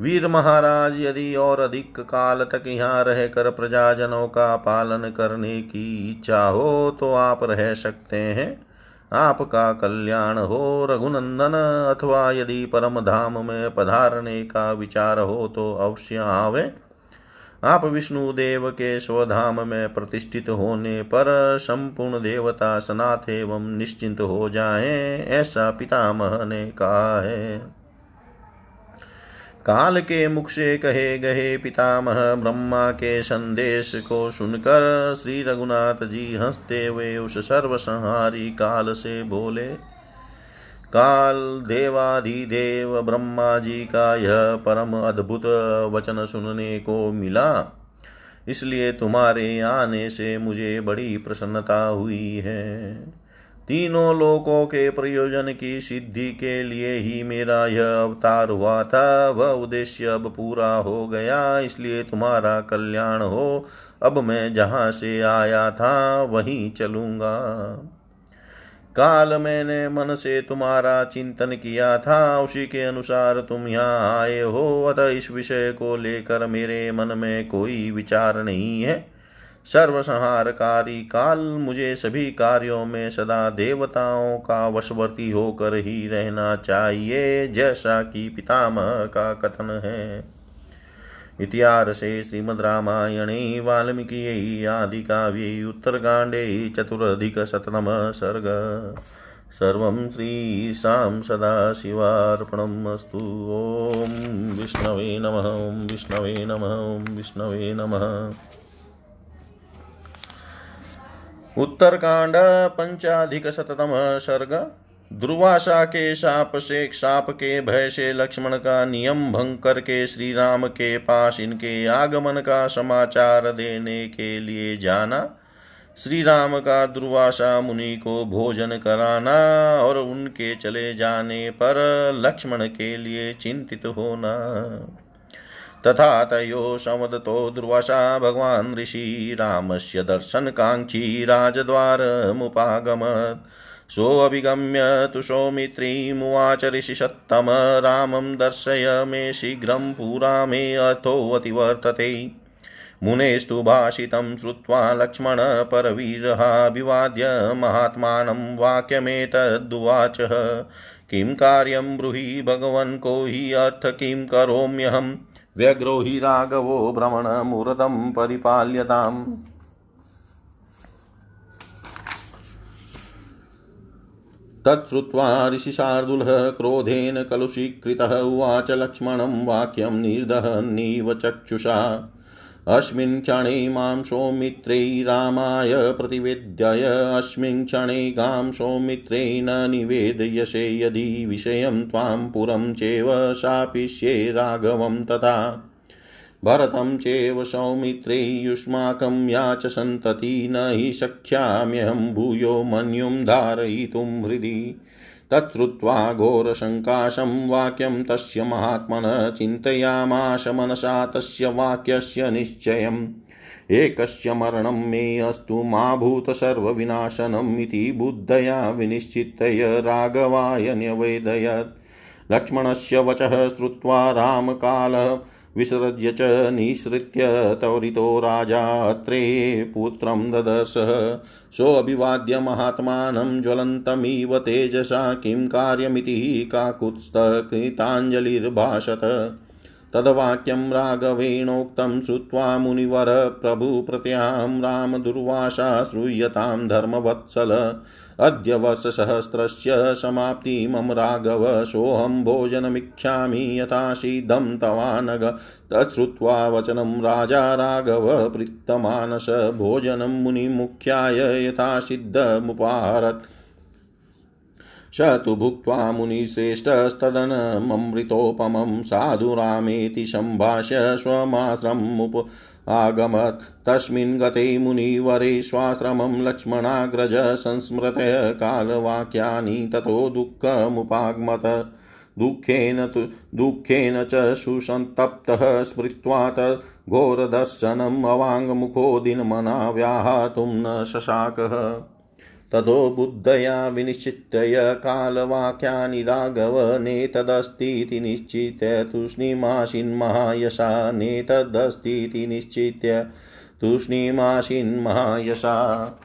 वीर महाराज, यदि और अधिक काल तक यहाँ रहकर प्रजाजनों का पालन करने की इच्छा हो तो आप रह सकते हैं। आपका कल्याण हो रघुनंदन, अथवा यदि परम धाम में पधारने का विचार हो तो अवश्य आवे। आप विष्णु देव के स्वधाम में प्रतिष्ठित होने पर संपूर्ण देवता सनाथ एवं निश्चिंत हो जाएँ, ऐसा पितामह ने कहा है। काल के मुख से कहे गए पितामह ब्रह्मा के संदेश को सुनकर श्री रघुनाथ जी हँसते हुए उस सर्वसंहारी काल से बोले, काल देवाधिदेव ब्रह्मा जी का यह परम अद्भुत वचन सुनने को मिला। इसलिए तुम्हारे आने से मुझे बड़ी प्रसन्नता हुई है। तीनों लोकों के प्रयोजन की सिद्धि के लिए ही मेरा यह अवतार हुआ था। वह उद्देश्य अब पूरा हो गया, इसलिए तुम्हारा कल्याण हो। अब मैं जहाँ से आया था, वहीं चलूँगा। काल मैंने मन से तुम्हारा चिंतन किया था, उसी के अनुसार तुम यहाँ आए हो। अतः इस विषय को लेकर मेरे मन में कोई विचार नहीं है। सर्वसंहारकारी काल मुझे सभी कार्यों में सदा देवताओं का वशवर्ती होकर ही रहना चाहिए, जैसा कि पितामह का कथन है। इतिहासे श्रीमद्रामायणे वाल्मीकियै आदिकाव्ये उत्तरकाण्डे चतुरधिकशततमः सर्ग। सर्वं श्रीशां सदाशिवार्पणम् अस्तु। ॐ विष्णवे नमः विष्णवे नमः विष्णवे नमः। उत्तरकाण्ड पञ्चाधिकशततमः सर्ग, दुर्वासा के साप से साप के भय से लक्ष्मण का नियम भंग करके श्री राम के पास इनके आगमन का समाचार देने के लिए जाना श्री राम का दुर्वासा मुनि को भोजन कराना और उनके चले जाने पर लक्ष्मण के लिए चिंतित होना। तथा तयो समदतो दुर्वासा भगवान् ऋषि रामस्य दर्शनकाङ्क्षी राजद्वारमुपागमत्। सोऽभिगम्य तु सौमित्रीमुवाच ऋषिषत्तम रामं दर्शय मे शीघ्रं पुरा मे अथोऽतिवर्तते मुनेस्तु भाषितं श्रुत्वा लक्ष्मणपरवीरहाभिवाद्य महात्मानं वाक्यमेतद्वाच किं कार्यं ब्रूहि भगवन् को हि अर्थ किं करोम्यहं व्यग्रो हि राघवो भ्रमणमुरतं परिपाल्यताम्। तच्छ्रुत्वा ऋषिशार्दुलः क्रोधेन कलुषीकृतः उवाच लक्ष्मणं वाक्यं निर्दहन्नीव चक्षुषा। अस्मिन् क्षणे माँ सौमित्रै रामाय प्रतिवेद्यय। अस्मिन् क्षणे गां सौमित्रे न निवेदयसे यदि विषयं त्वां पुरं चेव शापिष्ये राघवं तथा। भरतं चेव सौमित्रे युष्माकं या च सन्तति न हि शक्ष्याम्यहं भूयो मन्युं धारयितुं हृदि। तच्छ्रुत्वा घोरशङ्काशं वाक्यं तस्य महात्मनः चिन्तयामाश मनसा तस्य वाक्यस्य निश्चयम्। एकस्य मरणं मे अस्तु मा भूत सर्वविनाशनम् इति बुद्धया विनिश्चित्य राघवाय न्यवेदयत् लक्ष्मणस्य वचः श्रुत्वा रामकालः विसृज्य च निःसृत्य त्वरितो राजा अत्रे पुत्रं ददर्शः। सोऽभिवाद्य महात्मानं ज्वलन्तमिव तेजसा, किं कार्यमिति काकुत्स्थकृताञ्जलिर्भाषत। तद्वाक्यं राघवेणोक्तं श्रुत्वा मुनिवर प्रभुप्रत्यां रामदुर्वासा श्रूयतां धर्मवत्सल। अद्य वर्षसहस्रस्य समाप्ति मम राघव सोऽहं भोजनमिच्छामि यथा सिद्धं तवानग। तच्छ्रुत्वा वचनं, राजा राघव पृत्तमानस भोजनं मुनिमुख्याय यथा सिद्धमुपाहरत् स तु भुक्त्वा मुनिश्रेष्ठस्तदनममृतोपमं साधु रामेति सम्भाष्य स्वमाश्रमुप आगमत्। तस्मिन् गते मुनिवरे स्वाश्रमं लक्ष्मणाग्रज संस्मृतय कालवाक्यानि ततो दुःखमुपागमत। दुःखेन तु दुःखेन च सुसन्तप्तः स्मृत्वा तद्घोरदर्शनम् अवाङ्मुखो दिनमना व्याहातुं न शशाकः। ततो बुद्धया विनिश्चित्य कालवाक्यानि राघव नेतदस्तीति निश्चित्य तूष्णीमाशिन्महायशा नेतदस्तीति निश्चित्य तूष्णीमाशिन्महायशा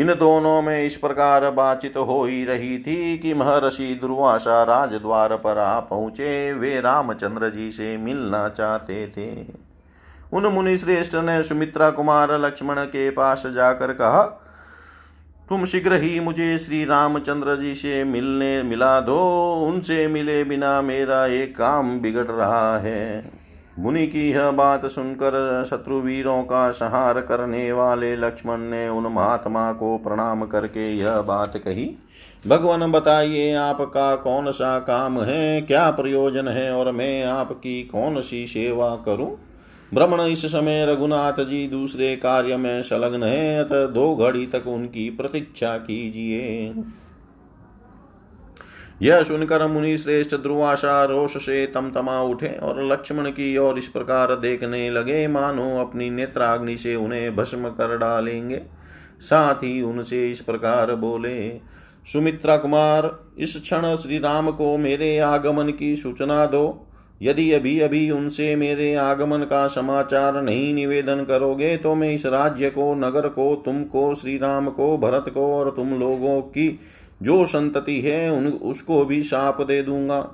इन दोनों में इस प्रकार बातचीत हो ही रही थी कि महर्षि दुर्वासा राजद्वार पर आ पहुँचे। वे रामचंद्र जी से मिलना चाहते थे। उन मुनि श्रेष्ठ ने सुमित्रा कुमार लक्ष्मण के पास जाकर कहा, तुम शीघ्र ही मुझे श्री रामचंद्र जी से मिलने, मिला दो। उनसे मिले बिना मेरा एक काम बिगड़ रहा है मुनि की यह बात सुनकर शत्रुवीरों का संहार करने वाले लक्ष्मण ने उन महात्मा को प्रणाम करके यह बात कही, भगवान बताइए, आपका कौन सा काम है? क्या प्रयोजन है? और मैं आपकी कौन सी सेवा करूँ? भ्रमण इस समय रघुनाथ जी दूसरे कार्य में संलग्न है, अतः दो घड़ी तक उनकी प्रतीक्षा कीजिए। यह सुनकर मुनि श्रेष्ठ ध्रुवाशा रोष से तमतमा उठे और लक्ष्मण की ओर इस प्रकार देखने लगे, मानो अपनी नेत्राग्नि से उन्हें भस्म कर डालेंगे। साथ ही उनसे इस प्रकार बोले, सुमित्रा कुमार, इस क्षण श्री राम को मेरे आगमन की सूचना दो। यदि अभी अभी उनसे मेरे आगमन का समाचार नहीं निवेदन करोगे तो मैं इस राज्य को, नगर को, तुमको श्री राम को, भरत को और तुम लोगों की जो संतति है, उन, उसको भी शाप दे दूँगा।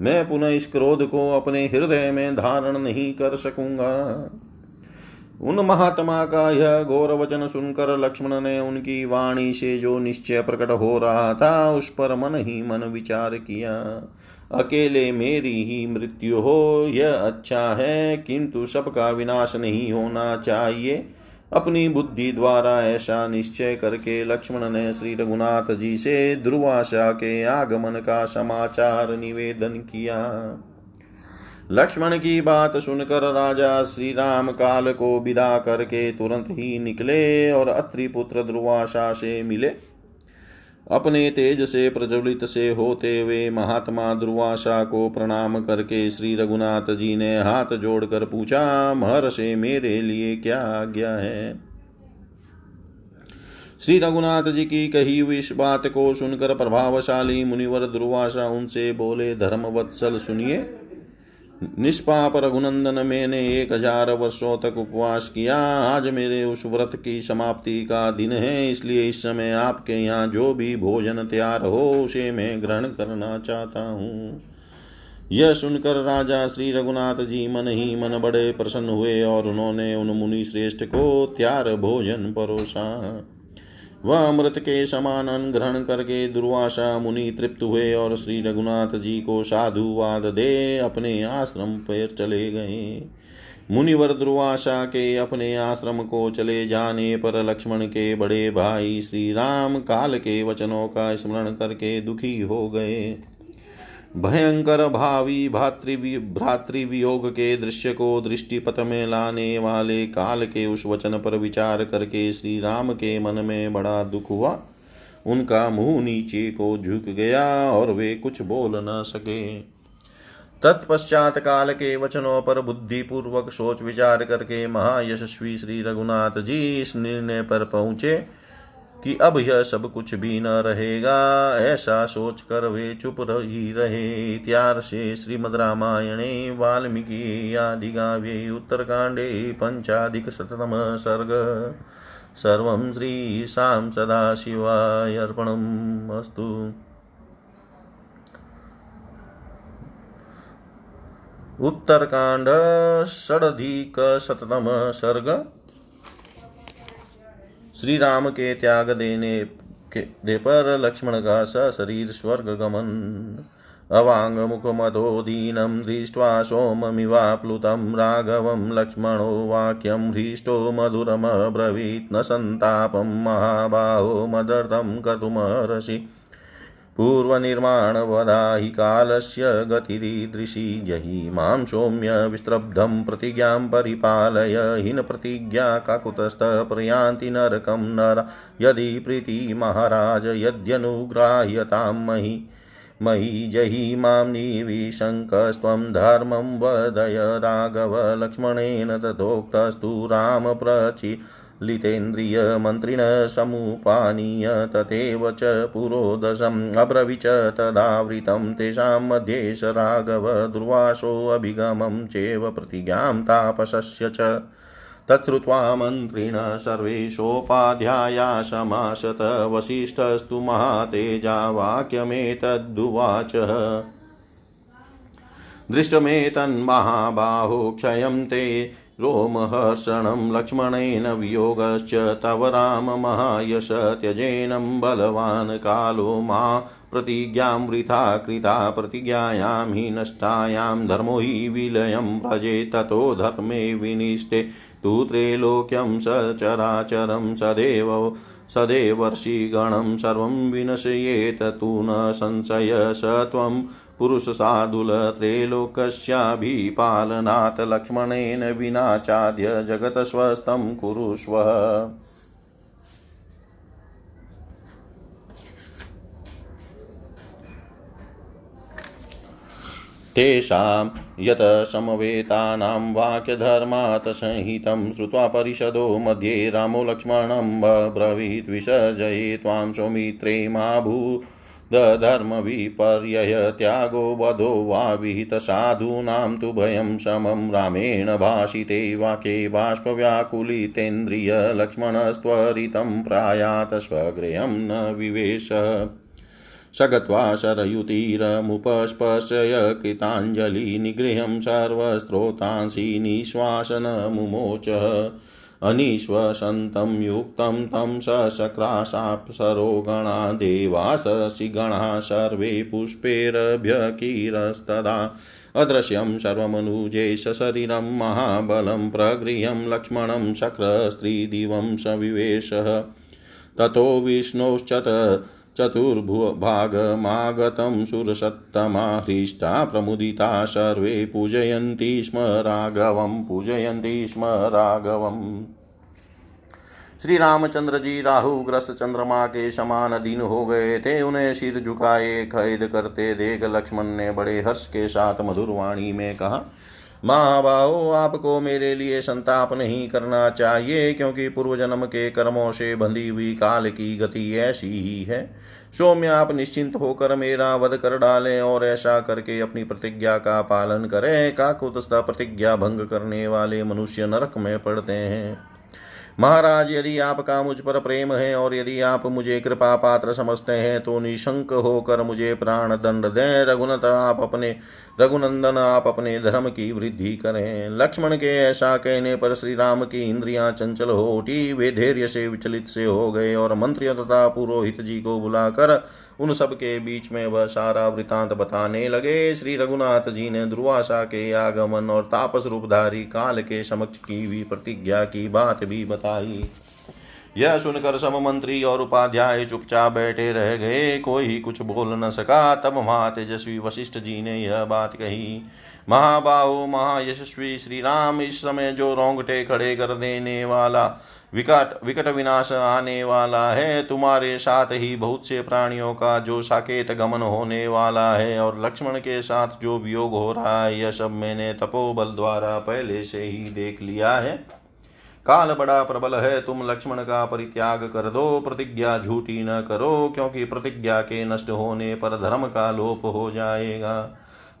मैं पुनः इस क्रोध को अपने हृदय में धारण नहीं कर सकूँगा। उन महात्मा का यह घोर वचन सुनकर लक्ष्मण ने उनकी वाणी से जो निश्चय प्रकट हो रहा था, उस पर मन ही मन विचार किया। अकेले मेरी ही मृत्यु हो, यह अच्छा है, किंतु सबका विनाश नहीं होना चाहिए। अपनी बुद्धि द्वारा ऐसा निश्चय करके लक्ष्मण ने श्री रघुनाथ जी से ध्रुवाशा के आगमन का समाचार निवेदन किया। लक्ष्मण की बात सुनकर राजा श्री राम काल को विदा करके तुरंत ही निकले और अत्रिपुत्र ध्रुवाशा से मिले। अपने तेज से प्रज्वलित से होते हुए महात्मा दुर्वासा को प्रणाम करके श्री रघुनाथ जी ने हाथ जोड़कर पूछा, महर्षि, मेरे लिए क्या आज्ञा है? श्री रघुनाथ जी की कही हुई इस बात को सुनकर प्रभावशाली मुनिवर दुर्वासा उनसे बोले धर्म वत्सल सुनिए। निष्पाप रघुनंदन मैंने एक हज़ार वर्षों तक उपवास किया। आज मेरे उस व्रत की समाप्ति का दिन है, इसलिए इस समय आपके यहाँ जो भी भोजन तैयार हो, उसे मैं ग्रहण करना चाहता हूँ। यह सुनकर राजा श्री रघुनाथ जी मन ही मन बड़े प्रसन्न हुए और उन्होंने उन मुनि श्रेष्ठ को त्यार भोजन परोसा। वह अमृत के समान ग्रहण करके दुर्वासा मुनि तृप्त हुए और श्री रघुनाथ जी को साधुवाद दे अपने आश्रम पर चले गए। मुनिवर दुर्वासा के अपने आश्रम को चले जाने पर लक्ष्मण के बड़े भाई श्री राम काल के वचनों का स्मरण करके दुखी हो गए। भयंकर भावी भातृवि भ्रातृवियोग के दृश्य को दृष्टिपथ में लाने वाले काल के उस वचन पर विचार करके श्री राम के मन में बड़ा दुख हुआ। उनका मुँह नीचे को झुक गया और वे कुछ बोल न सके। तत्पश्चात काल के वचनों पर बुद्धि पूर्वक सोच विचार करके महायशस्वी श्री रघुनाथ जी इस निर्णय पर पहुँचे। कि अब यह सब कुछ भी न रहेगा। ऐसा सोच कर वे चुप रही रहे। इत्यार से श्रीमद रामायणे, वाल्मीकि आदि काव्ये उत्तरकाण्डे पञ्चाधिकशततम सर्ग। सर्वं श्रीशां सदाशिवाय अर्पणम् अस्तु। उत्तरकाण्ड षडधिकशततम सर्ग। श्री राम के त्याग देने के पर लक्ष्मण का सशरीर स्वर्ग गमन अवाङ्मुखमधोदीनं दृष्ट्वा सोममिवाप्लुतं राघवं लक्ष्मणो वाक्यं हृष्टो मधुरमब्रवीत् न सन्तापं महाबाहो मदर्थं कर्तुमर्हसि पूर्वनिर्माणवदाहि कालस्य गतिरीदृशी जहि माँ सौम्य विस्त्रब्धं प्रतिज्ञां परिपालय हीनप्रतिज्ञा काकुतस्थः प्रयान्ति नरकं नर, यदि प्रीति महाराज यद्यनुग्राह्यतां मयि मयि जहि माँ निविशङ्कस्त्वं धर्मं वदय राघव लक्ष्मणेन तथोक्तस्तु रामप्रचि लितेन्द्रियमन्त्रिण समुपानीय तथैव च पुरोदशम् अब्रवीच तदावृतं तेषां मध्ये स राघव दुर्वासोऽभिगमं चैव प्रतिज्ञां तापसस्य च। तच्छ्रुत्वा मन्त्रिण सर्वेशोपाध्याया समासत वसिष्ठस्तु महातेजा वाक्यमेतद्दुवाच दृष्टमेतन्महाबाहो क्षयं ते रोमहर्षणं लक्ष्मणेन वियोगश्च तव राम महायश त्यजेनं बलवान् कालो मा प्रतिज्ञां वृथा कृता प्रतिज्ञायां हि नष्टायां धर्मो हि विलयं व्रजे ततो धर्मे विनिष्टे तु त्रैलोक्यं सचराचरं सदैव सदेवर्षिगणं सर्वं विनशयेत तु न संशय स त्वं पुरुषसाधुलत्रैलोकस्याभिपालनात् लक्ष्मणेन विना चाद्य जगतस्वस्थं कुरुष्व। तेषां यत समवेतानां वाक्यधर्मात् संहितं श्रुत्वा परिषदो मध्ये रामो लक्ष्मणं ब्रवीत् विसर्जये त्वां सौमित्रे मा भू दधर्मविपर्यय त्यागो वधो वा विहितसाधूनां तु भयं समं रामेण भाषिते वाक्ये बाष्पव्याकुलितेन्द्रियलक्ष्मणस्त्वरितं प्रायात स्वगृहं न विवेश। स गत्वा शरयुतिरमुपस्पशय कृताञ्जलिनिगृहं सर्वस्त्रोतांसि निःश्वासनमुमोच। अनिश्वसन्तं युक्तं तं सशक्राशाप्सरो गणा देवासरसिगणा सर्वे पुष्पैरभ्यकीरस्तदा। अदृश्यं सर्वमनुजे सशरीरं महाबलं प्रगृह्यं लक्ष्मणं शक्रस्त्रीदिवं सविवेशः ततो विष्णोश्चत चतुर्भागमागतं सुरसत्तमा हृष्टा प्रमुदिता सर्वे पूजयन्ति स्म राघवं, पूजयन्ति स्म राघवम् श्री रामचंद्र जी राहु ग्रस्त चंद्रमा के समान दिन हो गए थे उन्हें सिर झुकाए खैद करते देख लक्ष्मण ने बड़े हर्ष के साथ मधुर वाणी में कहा महाबाहो आपको मेरे लिए संताप नहीं करना चाहिए, क्योंकि पूर्व जन्म के कर्मों से बंधी हुई काल की गति ऐसी ही है। सौम्य, आप निश्चिंत होकर मेरा वध कर डालें और ऐसा करके अपनी प्रतिज्ञा का पालन करें। काकुतस्था प्रतिज्ञा भंग करने वाले मनुष्य नरक में पड़ते हैं। महाराज, यदि आपका मुझ पर प्रेम है और यदि आप मुझे कृपा पात्र समझते हैं तो निशंक होकर मुझे प्राण दंड दें। रघुनत आप अपने, रघुनंदन, आप अपने धर्म की वृद्धि करें। लक्ष्मण के ऐसा कहने पर श्री राम की इंद्रियाँ चंचल हो उठी वे धैर्य से विचलित से हो गए और मंत्री तथा पुरोहित जी को बुलाकर उन सब के बीच में वह सारा वृतांत बताने लगे। श्री रघुनाथ जी ने दुर्वासा के आगमन और तापस रूपधारी काल के समक्ष की हुई प्रतिज्ञा की बात भी बताई। यह सुनकर सब मंत्री और उपाध्याय चुपचाप बैठे रह गए। कोई कुछ बोल न सका। तब महा तेजस्वी वशिष्ठ जी ने यह बात कही। महाबाहु, महायशस्वी श्री राम इस समय जो रोंगटे खड़े कर देने वाला, विकट विकट विनाश आने वाला है, तुम्हारे साथ ही बहुत से प्राणियों का जो साकेत गमन होने वाला है और लक्ष्मण के साथ जो वियोग हो रहा है, यह सब मैंने तपोबल द्वारा पहले से ही देख लिया है। काल बड़ा प्रबल है, तुम लक्ष्मण का परित्याग कर दो, प्रतिज्ञा झूठी न करो, क्योंकि प्रतिज्ञा के नष्ट होने पर धर्म का लोप हो जाएगा।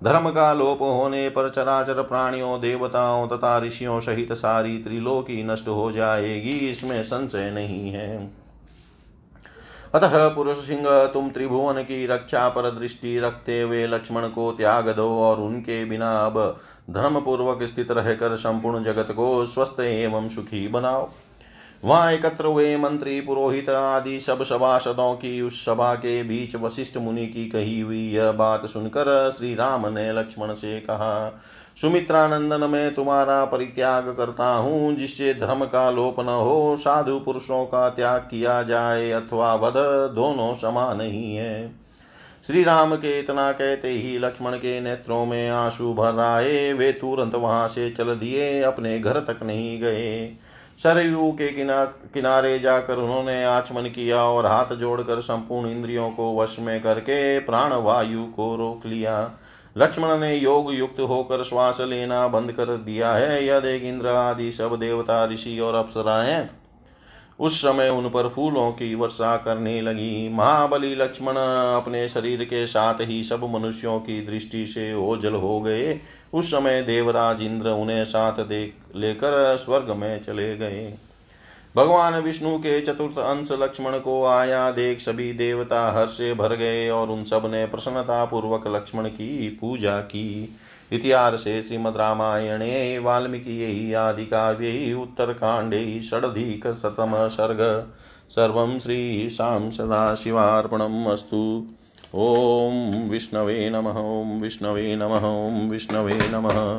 धर्म का लोप होने पर चराचर प्राणियों, देवताओं तथा ऋषियों सहित सारी त्रिलोकी नष्ट हो जाएगी, इसमें संशय नहीं है। अतः पुरुष सिंह तुम त्रिभुवन की रक्षा पर दृष्टि रखते हुए लक्ष्मण को त्याग दो और उनके बिना अब धर्मपूर्वक स्थित रहकर संपूर्ण जगत को स्वस्थ एवं सुखी बनाओ। वहाँ एकत्र हुए मंत्री, पुरोहित आदि सब सभासदों की, उस सभा के बीच वशिष्ठ मुनि की कही हुई यह बात सुनकर श्री राम ने लक्ष्मण से कहा, सुमित्रानंदन, में तुम्हारा परित्याग करता हूँ। जिससे धर्म का लोप न हो, साधु पुरुषों का त्याग किया जाए अथवा वध, दोनों समान ही है। श्री राम के इतना कहते ही लक्ष्मण के नेत्रों में आँसू भर आए। वे तुरंत वहाँ से चल दिए, अपने घर तक नहीं गए। सरयू के किना, किनारे जाकर उन्होंने आचमन किया और हाथ जोड़कर संपूर्ण इंद्रियों को वश में करके प्राण वायु को रोक लिया। लक्ष्मण ने योग युक्त होकर श्वास लेना बंद कर दिया है। यह देख इंद्र आदि सब देवता, ऋषि और अप्सराएँ उस समय उन पर फूलों की वर्षा करने लगी। महाबली लक्ष्मण अपने शरीर के साथ ही सब मनुष्यों की दृष्टि से ओझल हो गए। उस समय देवराज इंद्र उन्हें साथ देख, लेकर स्वर्ग में चले गए। भगवान विष्णु के चतुर्थ अंश लक्ष्मण को आया देख सभी देवता हर्ष से भर गए और उन सबने प्रसन्नता पूर्वक लक्ष्मण की पूजा की। इतिहासे श्रीमद्रामायणे वाल्मीकियै आदिकाव्यै उत्तरकाण्डे षडधिकशतम सर्ग सर्वं श्रीशां सदाशिवार्पणम् अस्तु। ॐ विष्णवे नमः, ॐ विष्णवे नमः, ॐ विष्णवे नमः।